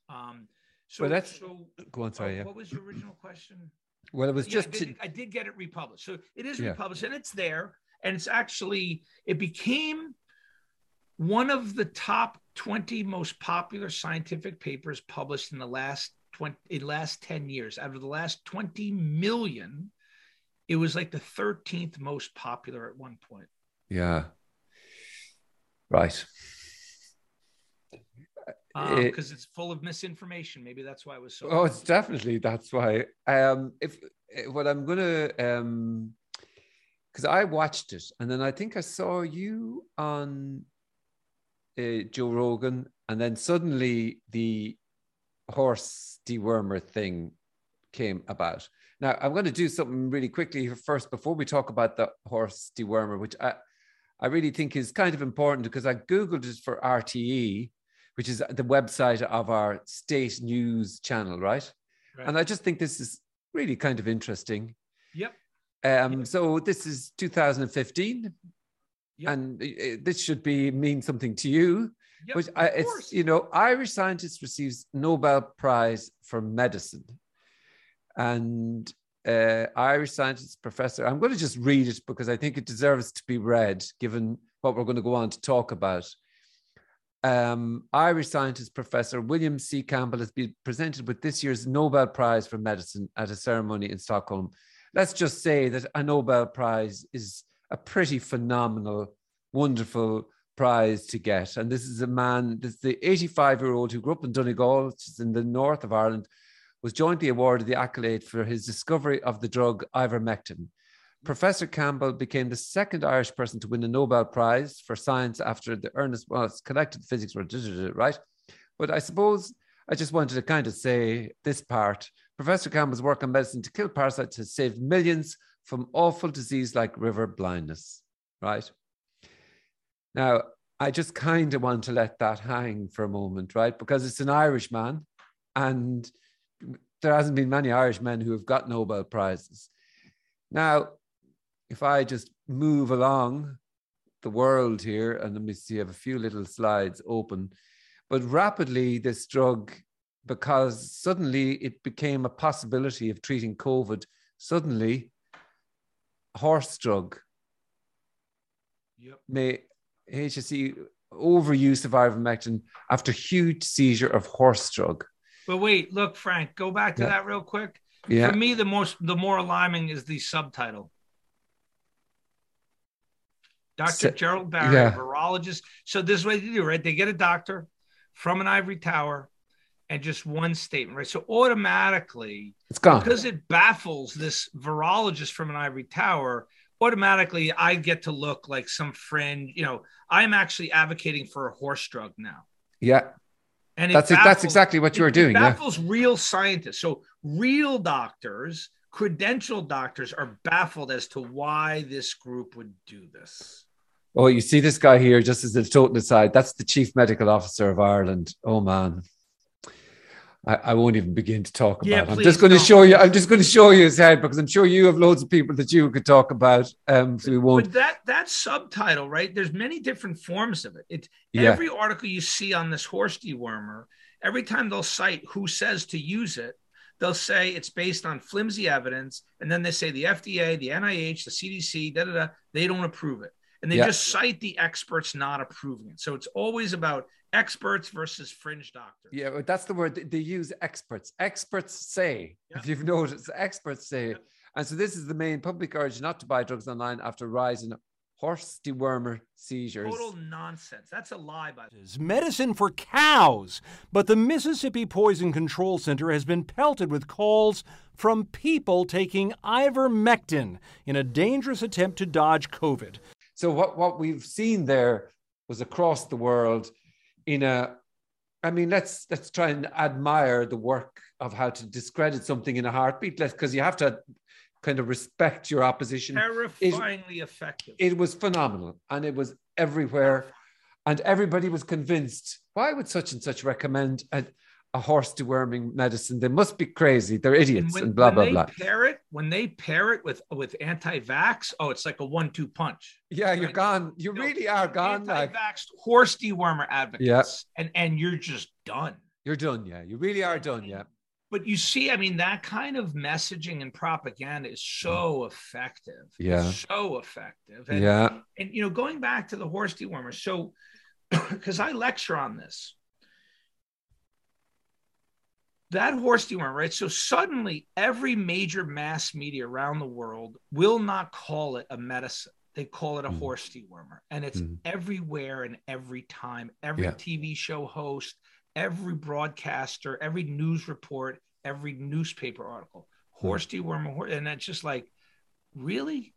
Um, so Well, that's- so. Go on, sorry. oh, Yeah. What was your original question? Well, it was Yeah, just I to, did, I did get it republished. So it is Yeah. republished and it's there. And it's actually, it became one of the top 20 most popular scientific papers published in the last 20, in last 10 years. Out of the last 20 million, it was like the 13th most popular at one point. yeah. Right. Because it's full of misinformation. Maybe that's why it was so. Oh, it's definitely that's why. Um, if eh, what I'm gonna um, because I watched it and then I think I saw you on uh, Joe Rogan, and then suddenly the horse dewormer thing came about. Now I'm going to do something really quickly here first before we talk about the horse dewormer, which I I really think is kind of important because I googled it for RTE, which is the website of our state news channel, right? Right. And I just think this is really kind of interesting. Yep. Um, so this is 2015, Yep. and this should be mean something to you. Yep, Which I, it's course. you know, Irish scientist receives Nobel Prize for medicine, and uh, Irish scientist professor. I'm going to just read it because I think it deserves to be read, given what we're going to go on to talk about. Um, Irish scientist professor William C. Campbell has been presented with this year's Nobel Prize for medicine at a ceremony in Stockholm. Let's just say that a Nobel Prize is a pretty phenomenal, wonderful prize to get. And this is a man, this is the 85 year old who grew up in Donegal, which is in the north of Ireland, was jointly awarded the accolade for his discovery of the drug ivermectin. Professor Campbell became the second Irish person to win a Nobel Prize for science after the Ernest, well, connected physics, were right? But I suppose I just wanted to kind of say this part. Professor Campbell's work on medicine to kill parasites has saved millions from awful disease like river blindness, right? Now, I just kind of want to let that hang for a moment, right? Because it's an Irish man, and there hasn't been many Irish men who have got Nobel Prizes. Now, if I just move along the world here, and let me see, I have a few little slides open, but rapidly this drug, because suddenly it became a possibility of treating COVID, suddenly horse drug Yep. may HSE overuse of ivermectin after huge seizure of horse drug. But wait, look, Frank, go back to Yeah. that real quick. Yeah. For me, the most the more alarming is the subtitle. Dr. So- Gerald Barry, yeah. virologist. So this is what they do, right? They get a doctor from an ivory tower and just one statement, right? So automatically, It's gone. because it baffles this virologist from an ivory tower, automatically I get to look like some friend. You know, I'm actually advocating for a horse drug now. Yeah. And That's it, that's exactly what you were it- doing. It Yeah. baffles real scientists. So real doctors, credentialed doctors, are baffled as to why this group would do this. Oh, you see this guy here, just as a total aside, that's the chief medical officer of Ireland. Oh man. I, I won't even begin to talk Yeah, about. I'm just going to show you. I'm just going to show you his head because I'm sure you have loads of people that you could talk about. Um, so we won't. But that that subtitle, right? There's many different forms of it. It Yeah. every article you see on this horse dewormer, every time they'll cite who says to use it, they'll say it's based on flimsy evidence, and then they say the FDA, the NIH, the CDC, da da da, they don't approve it, and they Yeah. just cite the experts not approving it. So it's always about experts versus fringe doctors. Yeah, but that's the word they- they use. Experts. Experts say. Yeah. If you've noticed, experts say. Yeah. And so this is the main public urge not to buy drugs online after rise in horse dewormer seizures. Total nonsense. That's a lie by the is medicine for cows. But the Mississippi Poison Control Center has been pelted with calls from people taking ivermectin in a dangerous attempt to dodge COVID. So what what we've seen there was across the world in a I mean let's let's try and admire the work of how to discredit something in a heartbeat because you have to kind of respect your opposition. terrifyingly effective. It was phenomenal and it was everywhere and everybody was convinced why would such and such recommend a, a horse deworming medicine they must be crazy they're idiots and, when, blah when blah they blah Pair it when they pair it with with anti-vax. Oh, it's like a one-two punch. yeah you're Right. gone you No, really are gone like Anti-vax horse dewormer advocates. Yeah. and and you're just done. you're done yeah you really are done yeah But you see, I mean, that kind of messaging and propaganda is so mm. effective. It's Yeah. so effective. And, yeah and you know, going back to the horse dewormer, so because I lecture on this, that horse dewormer, right? So suddenly, every major mass media around the world will not call it a medicine; they call it a Mm. horse dewormer, and it's Mm. everywhere and every time. Every Yeah. TV show host, every broadcaster, every news report, every newspaper article, Mm. horse dewormer, hor- and it's just like, really?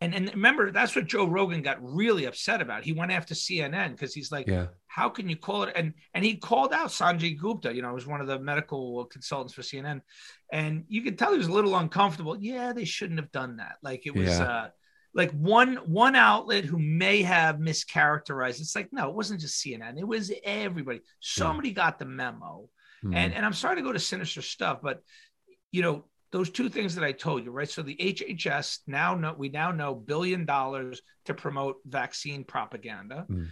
And and remember, that's what Joe Rogan got really upset about. He went after CNN because he's like, yeah how can you call it? And and he called out Sanjay Gupta, you know, was one of the medical consultants for CNN, and you could tell he was a little uncomfortable. Yeah, they shouldn't have done that. Like it was. Yeah. uh like one one outlet who may have mischaracterized. It's like no, it wasn't just CNN. It was everybody. Somebody got the memo, Mm. and and I'm sorry to go to sinister stuff, but you know those two things that I told you, right? So the HHS now know we now know billion dollars to promote vaccine propaganda. Mm.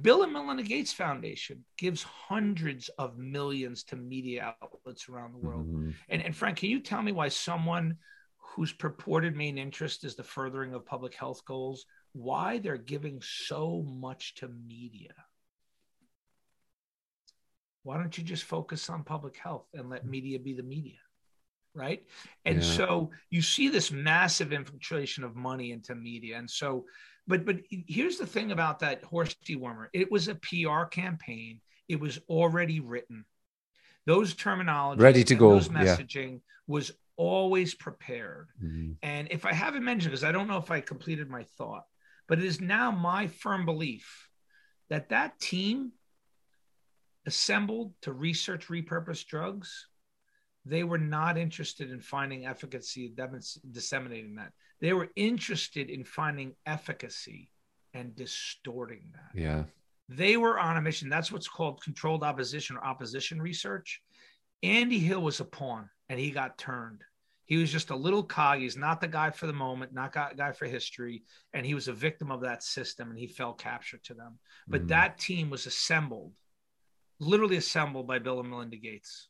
Bill and Melinda Gates Foundation gives hundreds of millions to media outlets around the world. Mhm. And, and Frank, can you tell me why someone whose purported main interest is the furthering of public health goals, why they're giving so much to media? Why don't you just focus on public health and let media be the media? Right. And Yeah. so you see this massive infiltration of money into media. And so, but but here's the thing about that horse dewormer. It was a PR campaign. It was already written. Those terminology Ready to go, Those yeah. messaging was always prepared. Mhm. And if I haven't mentioned, because I don't know if I completed my thought, but it is now my firm belief that that team assembled to research repurposed drugs, they were not interested in finding efficacy, disseminating that. They were interested in finding efficacy and distorting that. yeah They were on a mission. That's what's called controlled opposition or opposition research. Andy Hill was a pawn and he got turned. He was just a little cog. He's not the guy for the moment, not guy, guy for history. And he was a victim of that system and he fell capture to them. But Mhm. that team was assembled, literally assembled by Bill and Melinda Gates.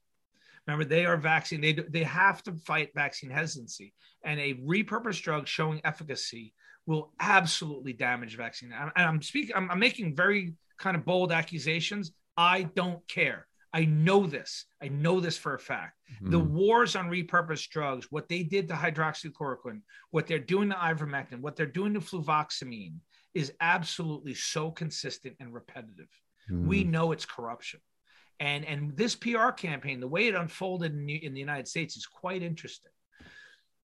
Remember, they are vaccine. They they have to fight vaccine hesitancy, and a repurposed drug showing efficacy will absolutely damage vaccine. And I'm speaking. I'm, I'm making very kind of bold accusations. I don't care. I know this. I know this for a fact. The Mhm. wars on repurposed drugs, what they did to hydroxychloroquine, what they're doing to ivermectin, what they're doing to fluvoxamine, is absolutely so consistent and repetitive we Mhm. know it's corruption and and this pr campaign the way it unfolded in the, in the united states is quite interesting.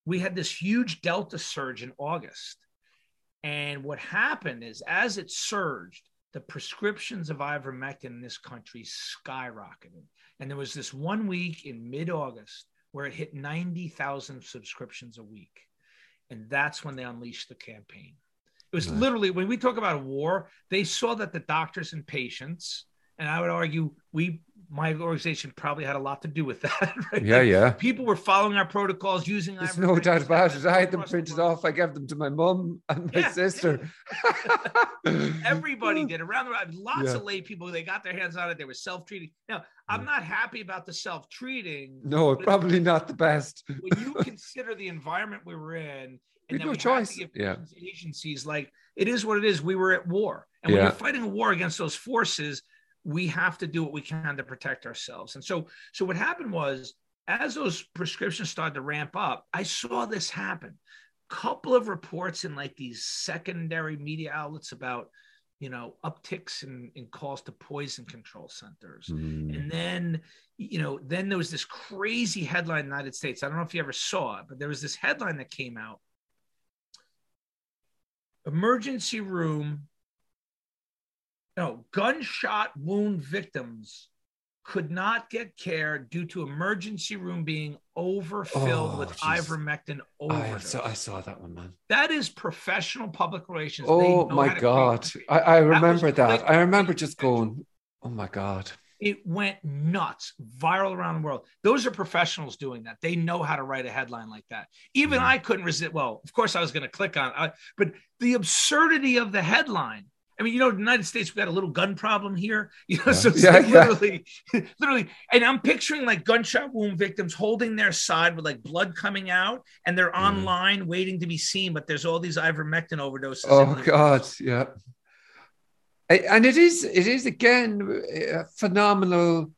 We had this huge delta surge in august. And what happened is as it surged the prescriptions of ivermectin in this country skyrocketed. And there was this one week in mid-august where it hit 90,000 subscriptions a week. And that's when they unleashed the campaign. It was literally when we talk about a war, they saw that the doctors and patients and I would argue we my organization probably had a lot to do with that. Right? Yeah, yeah. People were following our protocols, using. There's no doubt about it. I had them printed off. I gave them to my mum and my Yeah, sister. Everybody did around the world. Lots Yeah. of lay people. They got their hands on it. They were self-treating. Now, I'm not happy about the self-treating. No, probably not the best. when you consider the environment we were in, and no we choice. Yeah. agencies like it is what it is. We were at war, and when you're fighting a war against those forces, we have to do what we can to protect ourselves. And so, so what happened was, as those prescriptions started to ramp up, I saw this happen. Couple of reports in like these secondary media outlets about, you know, upticks in, in calls to poison control centers. Mm. And then, you know, then there was this crazy headline in the United States. I don't know if you ever saw it, but there was this headline that came out. Emergency room, no, gunshot wound victims could not get care due to emergency room being overfilled Oh, with jeez. ivermectin I overdose. saw, I saw that one, man. that is professional public relations. They Oh my God. I, I remember that. quick, I remember just going, oh my God. it went nuts, viral around the world. Those are professionals doing that. They know how to write a headline like that. Even Mhm. I couldn't resist. Well, of course, I was going to click on, it, but the absurdity of the headline. I mean, you know, the United States, we got a little gun problem here. You know, Yeah. so Yeah, like yeah. literally, literally, and I'm picturing like gunshot wound victims holding their side with like blood coming out, and they're Mhm. online waiting to be seen, but there's all these ivermectin overdoses. Oh God, yeah. And it is, it is again a phenomenal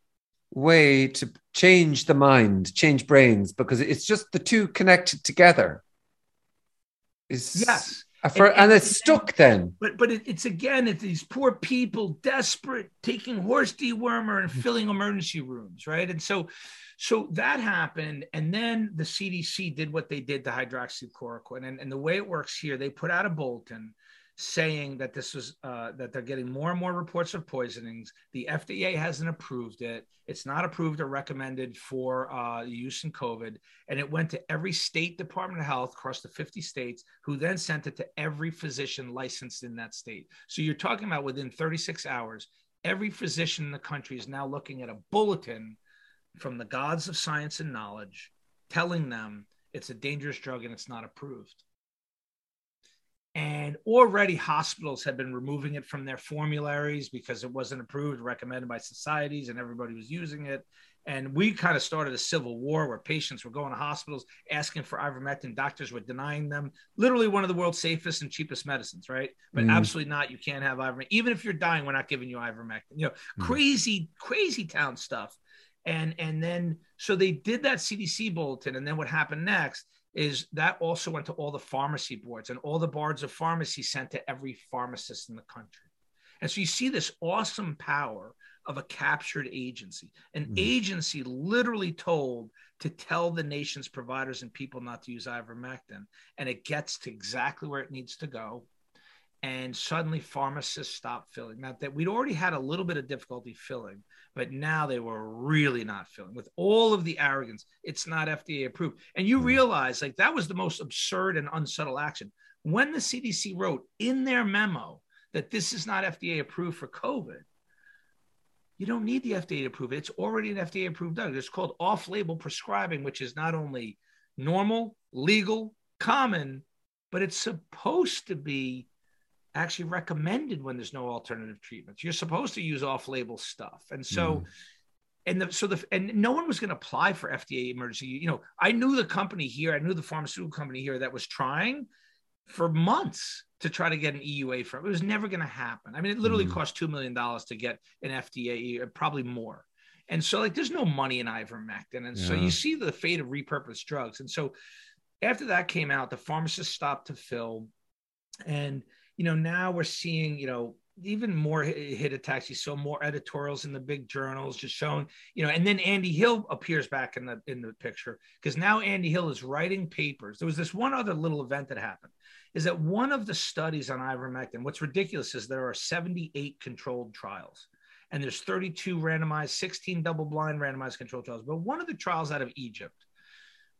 way to change the mind, change brains, because it's just the two connected together. Is Yes. For, And- and, and- it's stuck then. But but it, it's again, it's these poor people desperate taking horse dewormer and mm. filling emergency rooms, right? And so, so that happened, and then the CDC did what they did to hydroxychloroquine, and, and the way it works here, they put out a bulletin saying that this was uh, that they're getting more and more reports of poisonings. The FDA hasn't approved it. It's not approved or recommended for uh, use in COVID. And it went to every state department of health across the 50 states, who then sent it to every physician licensed in that state. So you're talking about within 36 hours, every physician in the country is now looking at a bulletin from the gods of science and knowledge telling them it's a dangerous drug and it's not approved. And already hospitals had been removing it from their formularies because it wasn't approved, recommended by societies, and everybody was using it. And we kind of started a civil war where patients were going to hospitals asking for ivermectin. Doctors were denying them. Literally one of the world's safest and cheapest medicines, right? But Mm. absolutely not. You can't have ivermectin. Even if you're dying, we're not giving you ivermectin. You know, Mm. crazy, crazy town stuff. And and then so they did that CDC bulletin. And then what happened next is that also went to all the pharmacy boards and all the boards of pharmacy sent to every pharmacist in the country. And so you see this awesome power of a captured agency, an Mhm. agency literally told to tell the nation's providers and people not to use ivermectin. And it gets to exactly where it needs to go. And suddenly pharmacists stopped filling. Now that we'd already had a little bit of difficulty filling, but now they were really not filling with all of the arrogance. It's not FDA approved. And you Mhm. realize like that was the most absurd and unsubtle action. When the CDC wrote in their memo that this is not FDA approved for COVID, you don't need the FDA to approve it. It's already an FDA approved drug. It's called off label prescribing, which is not only normal, legal, common, but it's supposed to be actually recommended when there's no alternative treatments. You're supposed to use off label stuff. And so, Mm. and the, so the and no one was going to apply for FDA emergency. You know, I knew the company here, I knew the pharmaceutical company here that was trying for months to try to get an EUA from. It was never going to happen. I mean, it literally Mhm. cost two million dollars to get an FDA, uh, probably more. And so, like, there's no money in ivermectin, and so you see the fate of repurposed drugs. And so, after that came out, the pharmacists stopped to fill, and you know now we're seeing you know even more hit attacks. You saw more editorials in the big journals just showing, you know, and then Andy Hill appears back in the in the picture because now Andy Hill is writing papers. There was this one other little event that happened is that one of the studies on ivermectin, what's ridiculous is there are 78 controlled trials and there's 32 randomized, 16 double blind randomized controlled trials. But one of the trials out of Egypt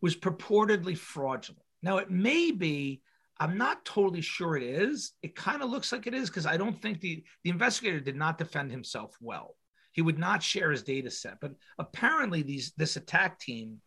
was purportedly fraudulent. Now, it may be, I'm not totally sure it is. It kind of looks like it is because I don't think the, the investigator did not defend himself well. He would not share his data set. But apparently, these this attack team,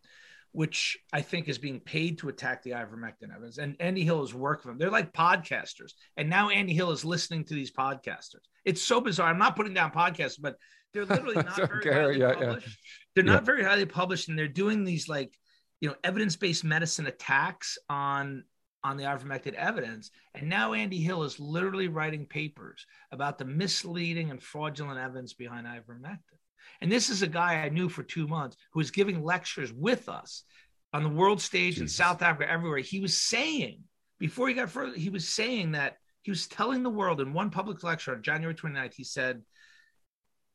which I think is being paid to attack the ivermectin evidence, and Andy Hill is working them. They're like podcasters, and now Andy Hill is listening to these podcasters. It's so bizarre. I'm not putting down podcasts, but they're literally not very Okay, highly yeah, yeah. published. They're Yeah. not very highly published, and they're doing these like you know evidence-based medicine attacks on on the ivermectin evidence. And now andy hill is literally writing papers about the misleading and fraudulent evidence behind ivermectin. And this is a guy i knew for two months who was giving lectures with us on the world stage in south africa everywhere. He was saying before he got further he was saying that he was telling the world in one public lecture on january 29th he said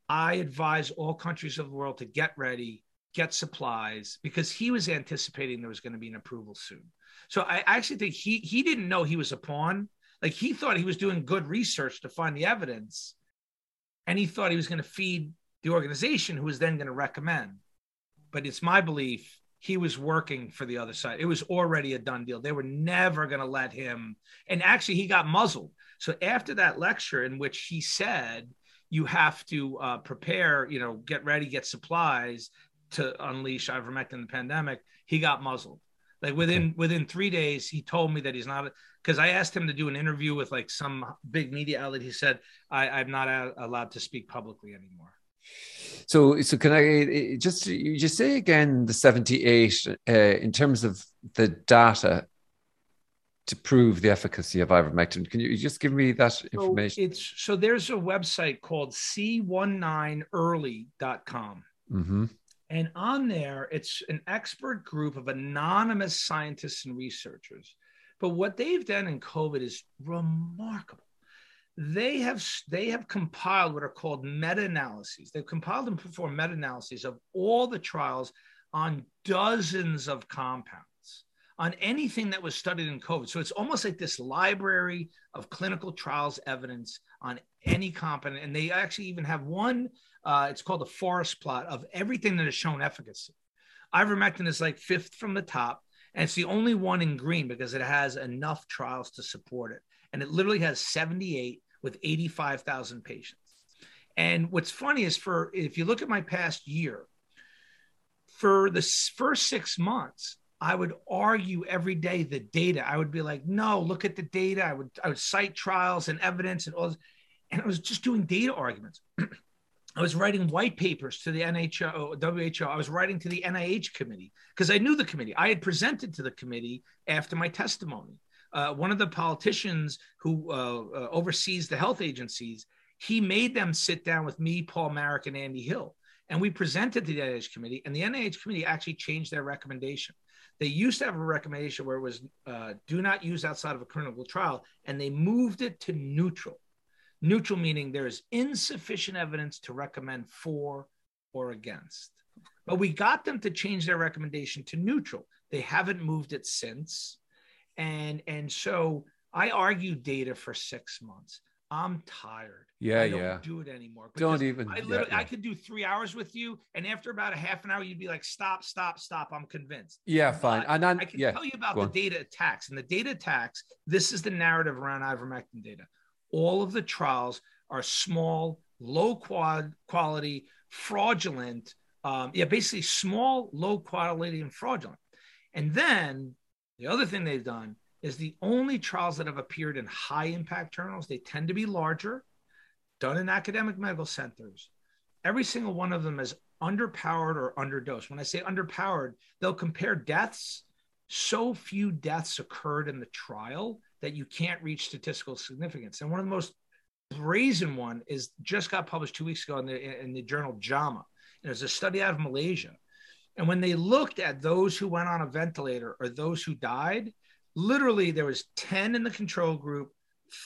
i advise all countries of the world to get ready get supplies because he was anticipating there was going to be an approval soon. So I actually think he he didn't know he was a pawn. Like he thought he was doing good research to find the evidence, and he thought he was going to feed the organization, who was then going to recommend. But it's my belief he was working for the other side. It was already a done deal. They were never going to let him. And actually, he got muzzled. So after that lecture, in which he said, "You have to uh, prepare, you know, get ready, get supplies." To unleash ivermectin in the pandemic, he got muzzled. Like within within three days, he told me that he's not because I asked him to do an interview with like some big media outlet. He said, I, "I'm not a- allowed to speak publicly anymore." So, so can I just you just say again the seventy-eight uh, in terms of the data to prove the efficacy of ivermectin? Can you just give me that So information? it's so there's a website called c19early.com. hmm And on there, it's an expert group of anonymous scientists and researchers. But what they've done in COVID is remarkable. They have they have compiled what are called meta-analyses. They've compiled and performed meta-analyses of all the trials on dozens of compounds on anything that was studied in COVID. So it's almost like this library of clinical trials evidence on any compound. And they actually even have one, uh, it's called the forest plot of everything that has shown efficacy. Ivermectin is like fifth from the top, and it's the only one in green because it has enough trials to support it. And it literally has 78 with 85,000 patients. And what's funny is for if you look at my past year, for the first six months, I would argue every day the data. I would be like, no, look at the data. I would I would cite trials and evidence and all this. And I was just doing data arguments. I was writing white papers to the NHL, WHO. I was writing to the NIH committee because I knew the committee. I had presented to the committee after my testimony. Uh, one of the politicians who uh, uh, oversees the health agencies, he made them sit down with me, Paul Marik, and Andy Hill. And we presented to the NIH committee, and the NIH committee actually changed their recommendation. They used to have a recommendation where it was uh, do not use outside of a clinical trial, and they moved it to neutral. Neutral meaning there is insufficient evidence to recommend for or against. But we got them to change their recommendation to neutral. They haven't moved it since. And, and so I argued data for six months. I'm tired. Yeah, I don't yeah. do it anymore. Don't even- I yeah, literally, I could do three hours with you, and after about a half an hour, you'd be like, "Stop, stop, stop!" I'm convinced. Yeah, fine. But And then I can yeah, tell you about the data attacks. And the data attacks, this is the narrative around ivermectin data. All of the trials are small, low quality, fraudulent. Um, yeah, basically small, low quality, and fraudulent. And then the other thing they've done is the only trials that have appeared in high impact journals, they tend to be larger, done in academic medical centers. Every single one of them is underpowered or underdosed. When I say underpowered, they'll compare deaths. So few deaths occurred in the trial that you can't reach statistical significance. And one of the most brazen one is just got published two weeks ago in the in the journal JAMA. And it was a study out of Malaysia. And when they looked at those who went on a ventilator or those who died, literally there was 10 in the control group,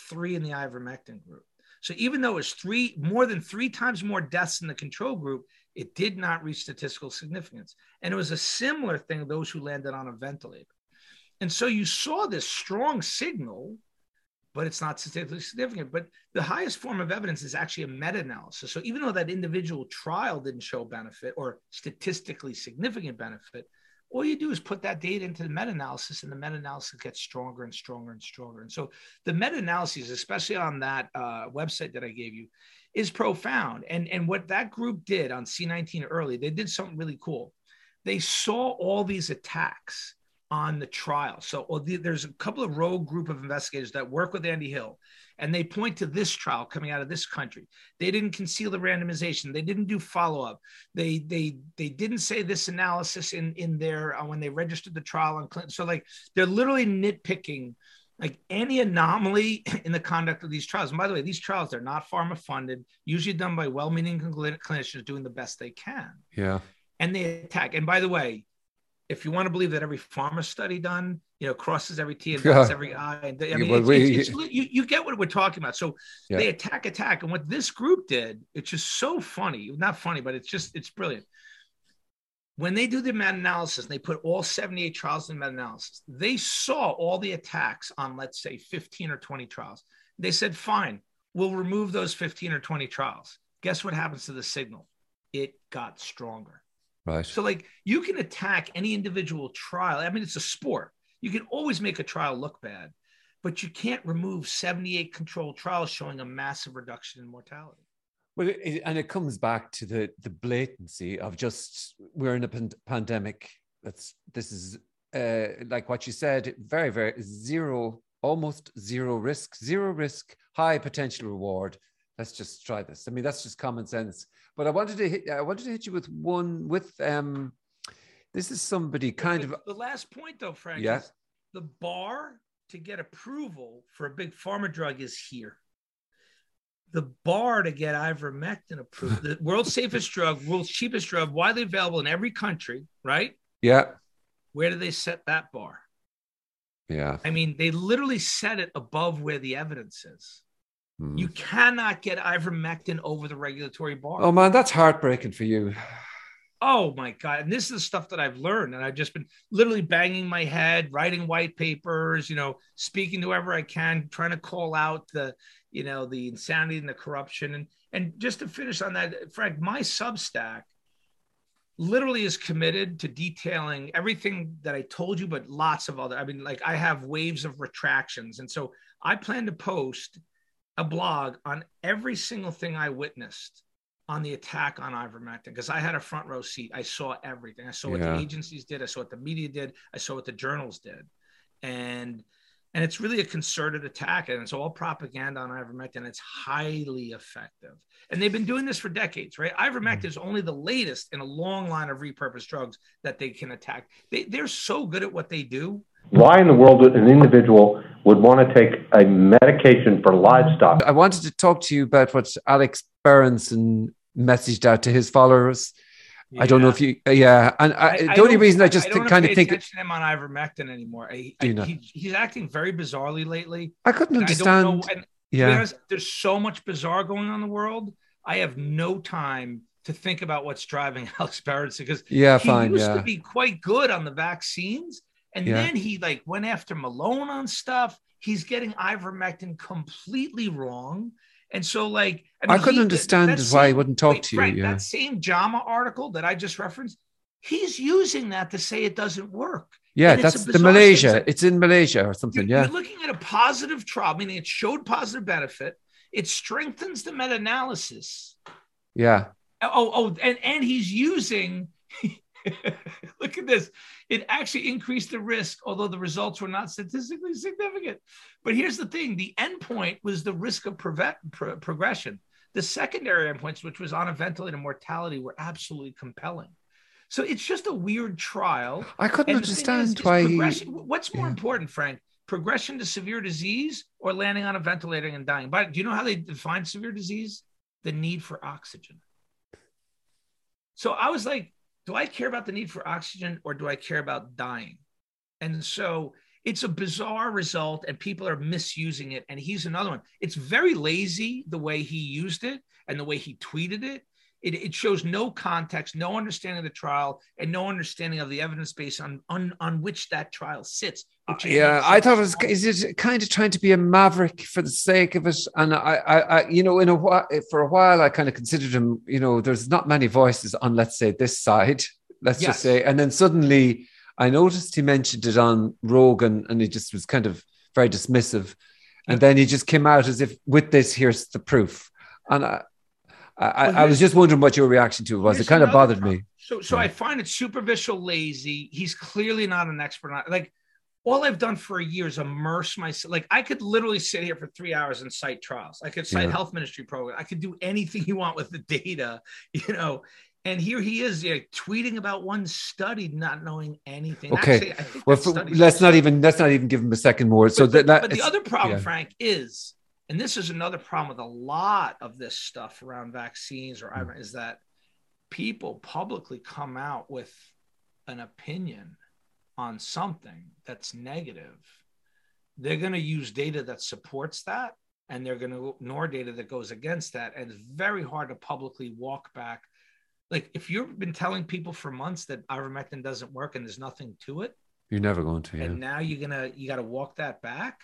three in the ivermectin group. So even though it was three more than three times more deaths in the control group, it did not reach statistical significance. And it was a similar thing those who landed on a ventilator. And so you saw this strong signal, but it's not statistically significant. But the highest form of evidence is actually a meta analysis. So even though that individual trial didn't show benefit or statistically significant benefit, all you do is put that data into the meta-analysis and the meta-analysis gets stronger and stronger and stronger and so the meta-analyses especially on that uh, website that i gave you is profound and and what that group did on c19 early they did something really cool they saw all these attacks on the trial so there's a couple of rogue group of investigators that work with andy hill and they point to this trial coming out of this country. They didn't conceal the randomization. They didn't do follow up. They they they didn't say this analysis in in their uh, when they registered the trial on Clinton. So like they're literally nitpicking like any anomaly in the conduct of these trials. And by the way, these trials they're not pharma funded, usually done by well-meaning clinicians doing the best they can. Yeah. And they attack. And by the way, if you want to believe that every pharma study done, you know, crosses every T and dots every I. I mean, it's, we, it's, it's, you, you get what we're talking about. So yeah. they attack, attack. And what this group did, it's just so funny. Not funny, but it's just, it's brilliant. When they do the meta analysis they put all 78 trials in meta analysis, they saw all the attacks on, let's say, 15 or 20 trials. They said, fine, we'll remove those 15 or 20 trials. Guess what happens to the signal? It got stronger. Right. So, like, you can attack any individual trial. I mean, it's a sport. You can always make a trial look bad, but you can't remove 78 controlled trials showing a massive reduction in mortality. Well, it, and it comes back to the the blatancy of just we're in a pan- pandemic. That's this is uh, like what you said. Very, very zero, almost zero risk, zero risk, high potential reward. Let's just try this. I mean, that's just common sense. But I wanted to hit, I wanted to hit you with one with um. This is somebody kind the, of the last point though, Frank. Yeah. the bar to get approval for a big pharma drug is here. The bar to get ivermectin approved, the world's safest drug, world's cheapest drug, widely available in every country, right? Yeah. Where do they set that bar? Yeah. I mean, they literally set it above where the evidence is. Hmm. You cannot get ivermectin over the regulatory bar. Oh man, that's heartbreaking for you. Oh my god! And this is the stuff that I've learned, and I've just been literally banging my head, writing white papers, you know, speaking to whoever I can, trying to call out the, you know, the insanity and the corruption. And and just to finish on that, Frank, my Substack literally is committed to detailing everything that I told you, but lots of other. I mean, like I have waves of retractions, and so I plan to post a blog on every single thing I witnessed on the attack on ivermectin because I had a front row seat. I saw everything. I saw what the agencies did. I saw what the media did. I saw what the journals did, and and it's really a concerted attack, and it's all propaganda on ivermectin. It's highly effective, and they've been doing this for decades, right? Ivermectin mm-hmm. is only the latest in a long line of repurposed drugs that they can attack. They, they're so good at what they do why in the world would an individual would want to take a medication for livestock? I wanted to talk to you about what Alex Berenson messaged out to his followers. Yeah. I don't know if you, uh, yeah. And I, I, the only reason I just I kind of think attention him on ivermectin anymore. I, you know? he, he's acting very bizarrely lately. I couldn't understand. Know, yeah, honest, there's so much bizarre going on in the world. I have no time to think about what's driving Alex Berenson because yeah, he fine, used yeah. to be quite good on the vaccines and yeah. then he like went after Malone on stuff. He's getting ivermectin completely wrong. And so, like, I, mean, I couldn't he, understand why same, he wouldn't talk wait, to you. Right, yeah. That same JAMA article that I just referenced, he's using that to say it doesn't work. Yeah, that's the Malaysia. Thing. It's in Malaysia or something. You're, yeah. You're looking at a positive trial, meaning it showed positive benefit. It strengthens the meta analysis. Yeah. Oh, oh, and, and he's using Look at this. It actually increased the risk, although the results were not statistically significant. But here's the thing the endpoint was the risk of prevent, pro- progression. The secondary endpoints, which was on a ventilator mortality, were absolutely compelling. So it's just a weird trial. I couldn't understand is, is why. What's more yeah. important, Frank? Progression to severe disease or landing on a ventilator and dying? But do you know how they define severe disease? The need for oxygen. So I was like, do I care about the need for oxygen or do I care about dying? And so it's a bizarre result and people are misusing it. And he's another one. It's very lazy the way he used it and the way he tweeted it. It, it shows no context, no understanding of the trial, and no understanding of the evidence base on, on, on which that trial sits. yeah, I thought it was is it kind of trying to be a maverick for the sake of it, and I, I, I, you know, in a while for a while, I kind of considered him. You know, there's not many voices on, let's say, this side. Let's yes. just say, and then suddenly I noticed he mentioned it on Rogan and he just was kind of very dismissive. And then he just came out as if with this, here's the proof. And I, I, Well, I was just wondering what your reaction to it was. It kind of bothered problem. me. So, so Yeah. I find it superficial, lazy. He's clearly not an expert on like. All I've done for a year is immerse myself. Like I could literally sit here for three hours and cite trials. I could cite Yeah. health ministry program. I could do anything you want with the data, you know. And here he is, yeah, tweeting about one study, not knowing anything. Okay. Actually, I think Well, for, let's not even let's not even give him a second more. So but, that, but- that but the other problem, yeah. Frank, is, and this is another problem with a lot of this stuff around vaccines or Hmm. is that people publicly come out with an opinion on something that's negative. They're going to use data that supports that, and they're going to ignore data that goes against that. And it's very hard to publicly walk back. Like if you've been telling people for months that ivermectin doesn't work and there's nothing to it, you're never going to. Yeah. and now you're gonna you got to walk that back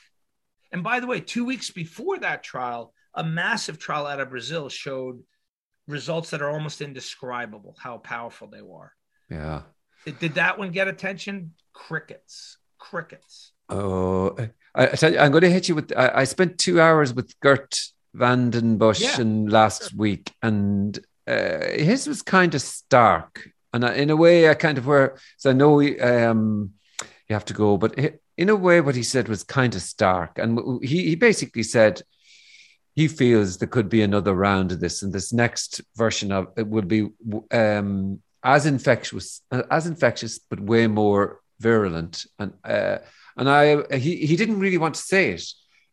and by the way two weeks before that trial a massive trial out of brazil showed results that are almost indescribable how powerful they were yeah. did, that one get attention crickets crickets Oh, I, I tell you, I'm going to hit you with. I, I spent two hours with Gert Vandenbush Yeah. and last week, and uh, his was kind of stark, and I, in a way, I kind of were. So I know we, um, you have to go, but in a way, what he said was kind of stark, and he he basically said he feels there could be another round of this, and this next version of it would be um, as infectious, as infectious, but way more virulent, and. Uh, and I he he didn't really want to say it.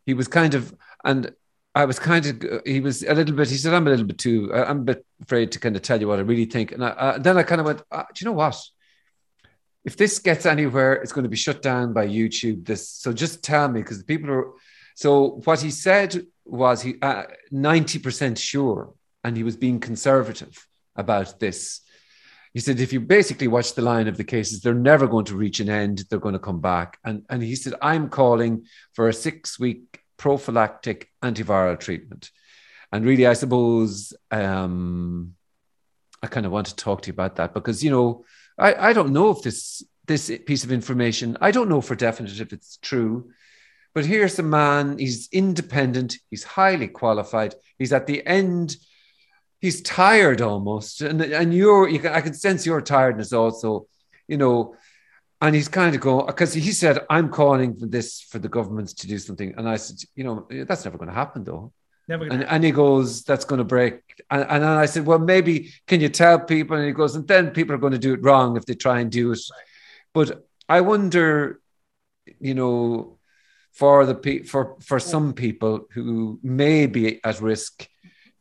He was kind of and I was kind of he was a little bit. He said, "I'm a little bit too. I'm a bit afraid to kind of tell you what I really think." And I, uh, then I kind of went, uh, "Do you know what? If this gets anywhere, it's going to be shut down by YouTube. This so just tell me because the people are." So what he said was he ninety percent sure, and he was being conservative about this. He said, if you basically watch the line of the cases, they're never going to reach an end. They're going to come back. And, and he said, I'm calling for a six week prophylactic antiviral treatment. And really, I suppose um, I kind of want to talk to you about that because, you know, I, I don't know if this, this piece of information, I don't know for definite if it's true. But here's a man, he's independent, he's highly qualified, he's at the end he's tired almost and and you're you can i can sense your tiredness also you know and he's kind of going because he said i'm calling for this for the government to do something and i said you know that's never going to happen though never and, and he goes that's going to break. And, and then i said well maybe can you tell people? And he goes and then people are going to do it wrong if they try and do it. But i wonder you know for the pe- for for some people who may be at risk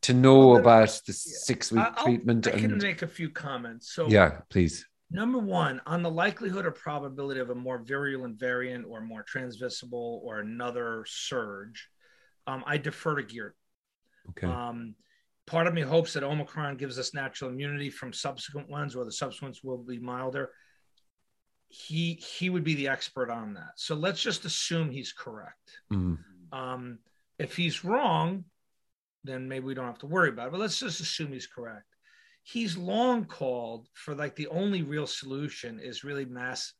to know Well, about the yeah. six week I'll- treatment i can and make a few comments. So yeah please. Number one, on the likelihood or probability of a more virulent variant or more transmissible or another surge, um, I defer to Geert. okay Um, part of me hopes that Omicron gives us natural immunity from subsequent ones, or the subsequent will be milder. He he would be the expert on that. So let's just assume he's correct. Mm. Um, if he's wrong, then maybe we don't have to worry about it. But let's just assume he's correct. He's long called for like the only real solution is really mass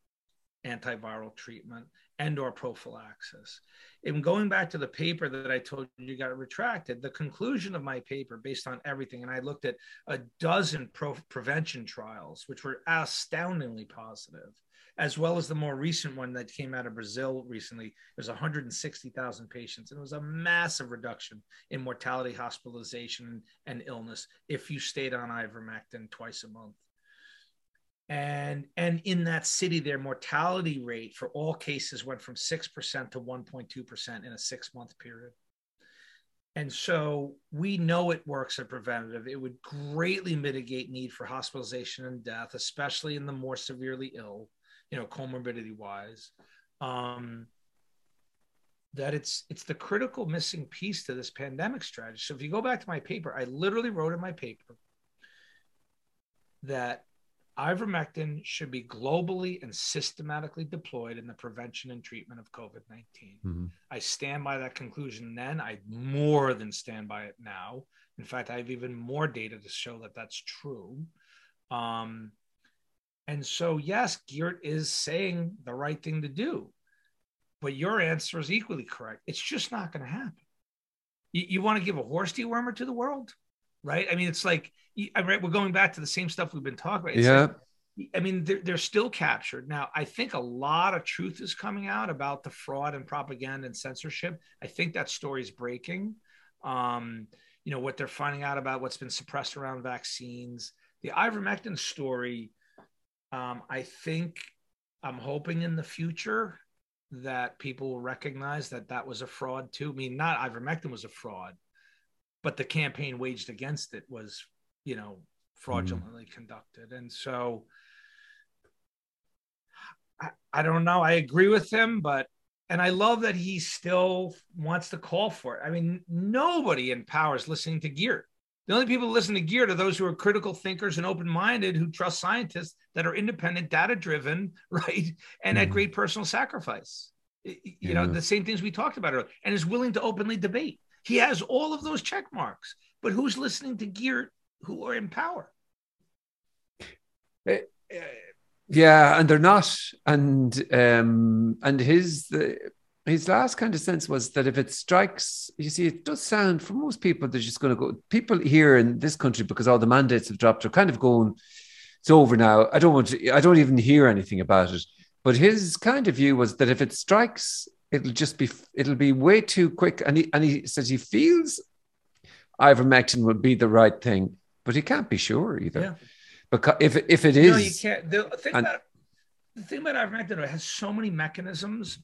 antiviral treatment and or prophylaxis. And going back to the paper that I told you got retracted, the conclusion of my paper based on everything, and I looked at a dozen pro- prevention trials, which were astoundingly positive, as well as the more recent one that came out of Brazil recently. There's 160,000 patients, and it was a massive reduction in mortality, hospitalization, and illness if you stayed on ivermectin twice a month. And and in that city, their mortality rate for all cases went from six percent to 1.2 percent in a six month period. And so we know it works as preventative. It would greatly mitigate need for hospitalization and death, especially in the more severely ill you know, comorbidity wise, um, that it's it's the critical missing piece to this pandemic strategy. So if you go back to my paper, I literally wrote in my paper that ivermectin should be globally and systematically deployed in the prevention and treatment of COVID 19. Mhm. I stand by that conclusion then. I more than stand by it now. In fact, I have even more data to show that that's true. Um, And so, yes, Geert is saying the right thing to do, but your answer is equally correct. It's just not going to happen. You, you want to give a horse dewormer to the world, right? I mean, it's like, I mean, we're going back to the same stuff we've been talking about. It's yeah. Like, I mean, they're, they're still captured. Now, I think a lot of truth is coming out about the fraud and propaganda and censorship. I think that story is breaking. Um, you know, what they're finding out about what's been suppressed around vaccines. The ivermectin story, um, I think I'm hoping in the future that people will recognize that that was a fraud too. I mean, not ivermectin was a fraud, but the campaign waged against it was, you know, fraudulently mm. conducted. And so, I, I don't know. I agree with him, but and I love that he still wants to call for it. I mean, nobody in power is listening to Geert The only people who listen to Geert are those who are critical thinkers and open-minded who trust scientists that are independent, data-driven, right, and mm. at great personal sacrifice. You yeah. know, the same things we talked about earlier, and is willing to openly debate. He has all of those check marks, but who's listening to Geert who are in power? Eh, eh, yeah, and they're not. And um, and his the, his last kind of sense was that if it strikes, you see, it does sound for most people they're just going to go. People here in this country, because all the mandates have dropped, are kind of going. It's over now. I don't want to. I don't even hear anything about it. But his kind of view was that if it strikes, it'll just be it'll be way too quick. And he and he says he feels ivermectin would be the right thing, but he can't be sure either. Yeah because if if it is, no, you can't. The thing and, about the thing about ivermectin it has so many mechanisms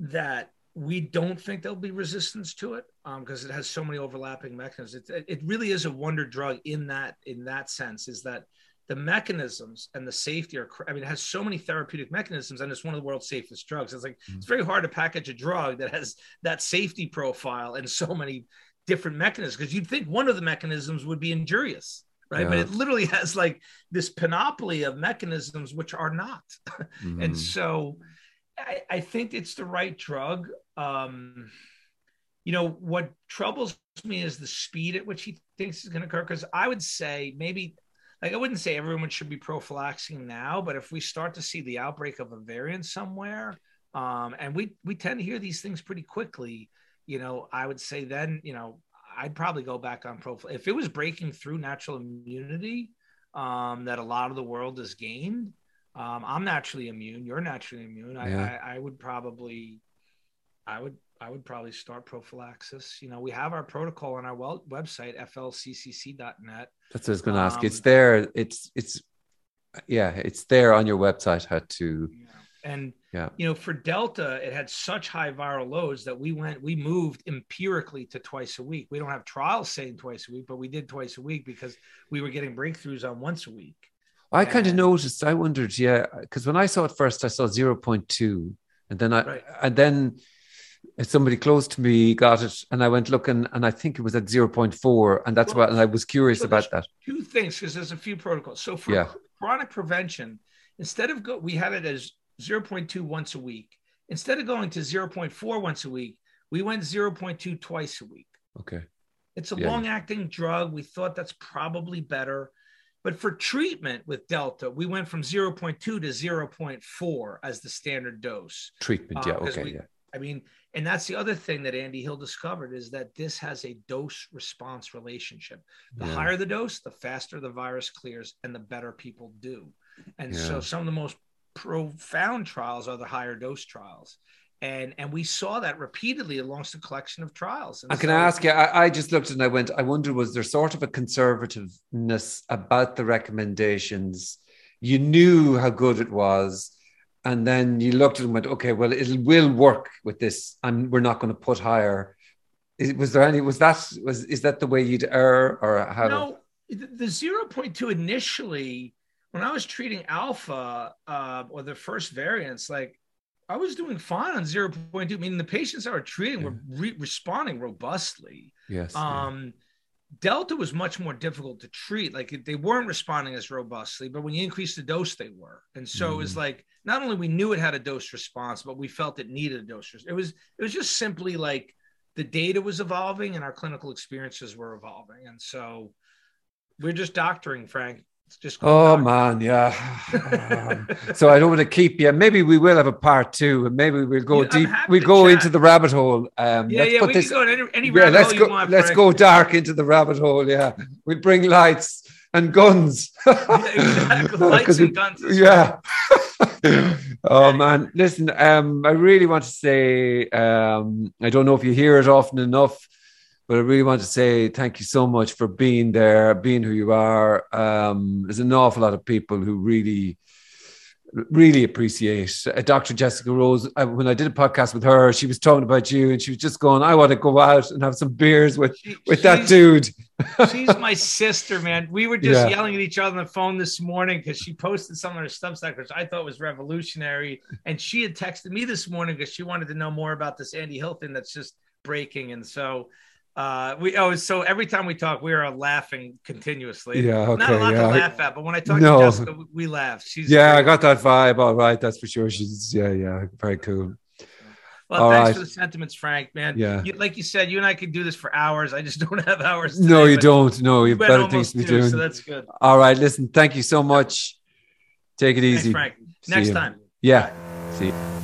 that we don't think there'll be resistance to it because um, it has so many overlapping mechanisms. It, it really is a wonder drug in that in that sense. Is that the mechanisms and the safety are i mean it has so many therapeutic mechanisms and it's one of the world's safest drugs it's like mm-hmm. it's very hard to package a drug that has that safety profile and so many different mechanisms because you'd think one of the mechanisms would be injurious right? Yeah. But it literally has like this panoply of mechanisms which are not. Mm-hmm. and so I, I, think it's the right drug. Um, you know, what troubles me is the speed at which he thinks is going to occur. Because I would say maybe, like, I wouldn't say everyone should be prophylaxing now, but if we start to see the outbreak of a variant somewhere, um, and we we tend to hear these things pretty quickly, you know, I would say then, you know, I'd probably go back on profile. If it was breaking through natural immunity um, that a lot of the world has gained, um, I'm naturally immune. You're naturally immune. Yeah. I, I, I would probably, I would, I would probably start prophylaxis. You know, we have our protocol on our well, website, flccc.net. That's what I was going to ask. Um, it's there. It's, it's, yeah, it's there on your website how to. Yeah. And yeah. You know, for Delta, it had such high viral loads that we went, we moved empirically to twice a week. We don't have trials saying twice a week, but we did twice a week because we were getting breakthroughs on once a week. I and, kind of noticed, I wondered, yeah, because when I saw it first, I saw 0.2. And then I, right. and then somebody close to me got it and I went looking and I think it was at 0.4. And that's well, what, and I was curious so about that. Two things, because there's a few protocols. So for yeah. chronic prevention, instead of go, we had it as 0.2 once a week. Instead of going to 0.4 once a week, we went 0.2 twice a week. Okay. It's a yeah. long acting drug. We thought that's probably better. But for treatment with Delta, we went from 0.2 to 0.4 as the standard dose. Treatment, yeah, uh, okay, we, yeah. I mean, and that's the other thing that Andy Hill discovered is that this has a dose response relationship. The yeah. higher the dose, the faster the virus clears and the better people do. And yeah. so some of the most profound trials are the higher dose trials and and we saw that repeatedly amongst a collection of trials. And I can so, ask you. I, I, just looked and I went. I wonder was there sort of a conservativeness about the recommendations? You knew how good it was, and then you looked at and went, okay, well, it will work with this, and we're not going to put higher. Was there any? Was that was is that the way you'd err or how? No, the zero point two initially when I was treating alpha uh, or the first variants, like I was doing fine on 0.2. I mean, the patients I were treating yeah. were re- responding robustly. Yes. Um, yeah. Delta was much more difficult to treat. Like they weren't responding as robustly, but when you increase the dose, they were. And so mm. it was mm. like not only we knew it had a dose response, but we felt it needed a dose. Response. It was it was just simply like the data was evolving and our clinical experiences were evolving, and so we're just doctoring, Frank It's just Oh man, yeah. Um, so I don't want to keep you. Maybe we will have a part two, and maybe we'll go Yeah, deep. We'll go chat. into the rabbit hole. Um, yeah, let's yeah. We this. can go any, any yeah, let's go. want. let's Frank. go dark into the rabbit hole. Yeah, we'll bring lights and guns. Yeah, exactly. Lights 'Cause and we- guns. yeah. oh man, listen. Um, I really want to say. Um, I don't know if you hear it often enough, but I really want to say thank you so much for being there, being who you are. Um, there's an awful lot of people who really, really appreciate uh, Dr. Jessica Rose. Uh, when I did a podcast with her, she was talking about you, and she was just going, "I want to go out and have some beers with She- with that dude." She's my sister, man. We were just Yeah. yelling at each other on the phone this morning because she posted some of her Substack, which I thought was revolutionary. And she had texted me this morning because she wanted to know more about this Andy Hill thing that's just breaking. And so uh we oh so every time we talk, we are laughing continuously. Yeah, okay, Not a lot yeah. to laugh at, but when I talk No. to Jessica, we- we laugh. She's Yeah, I got that vibe. All right, that's for sure. She's yeah, yeah, very cool. Well, All thanks right. for the sentiments, Frank. Man, Yeah. You, like you said, you and I could do this for hours. I just don't have hours. No, you don't. No, you've better things to be doing. So that's good. All right, listen. Thank you so much. Take it Thanks, easy. Frank. See Next you. time. Yeah. See. You.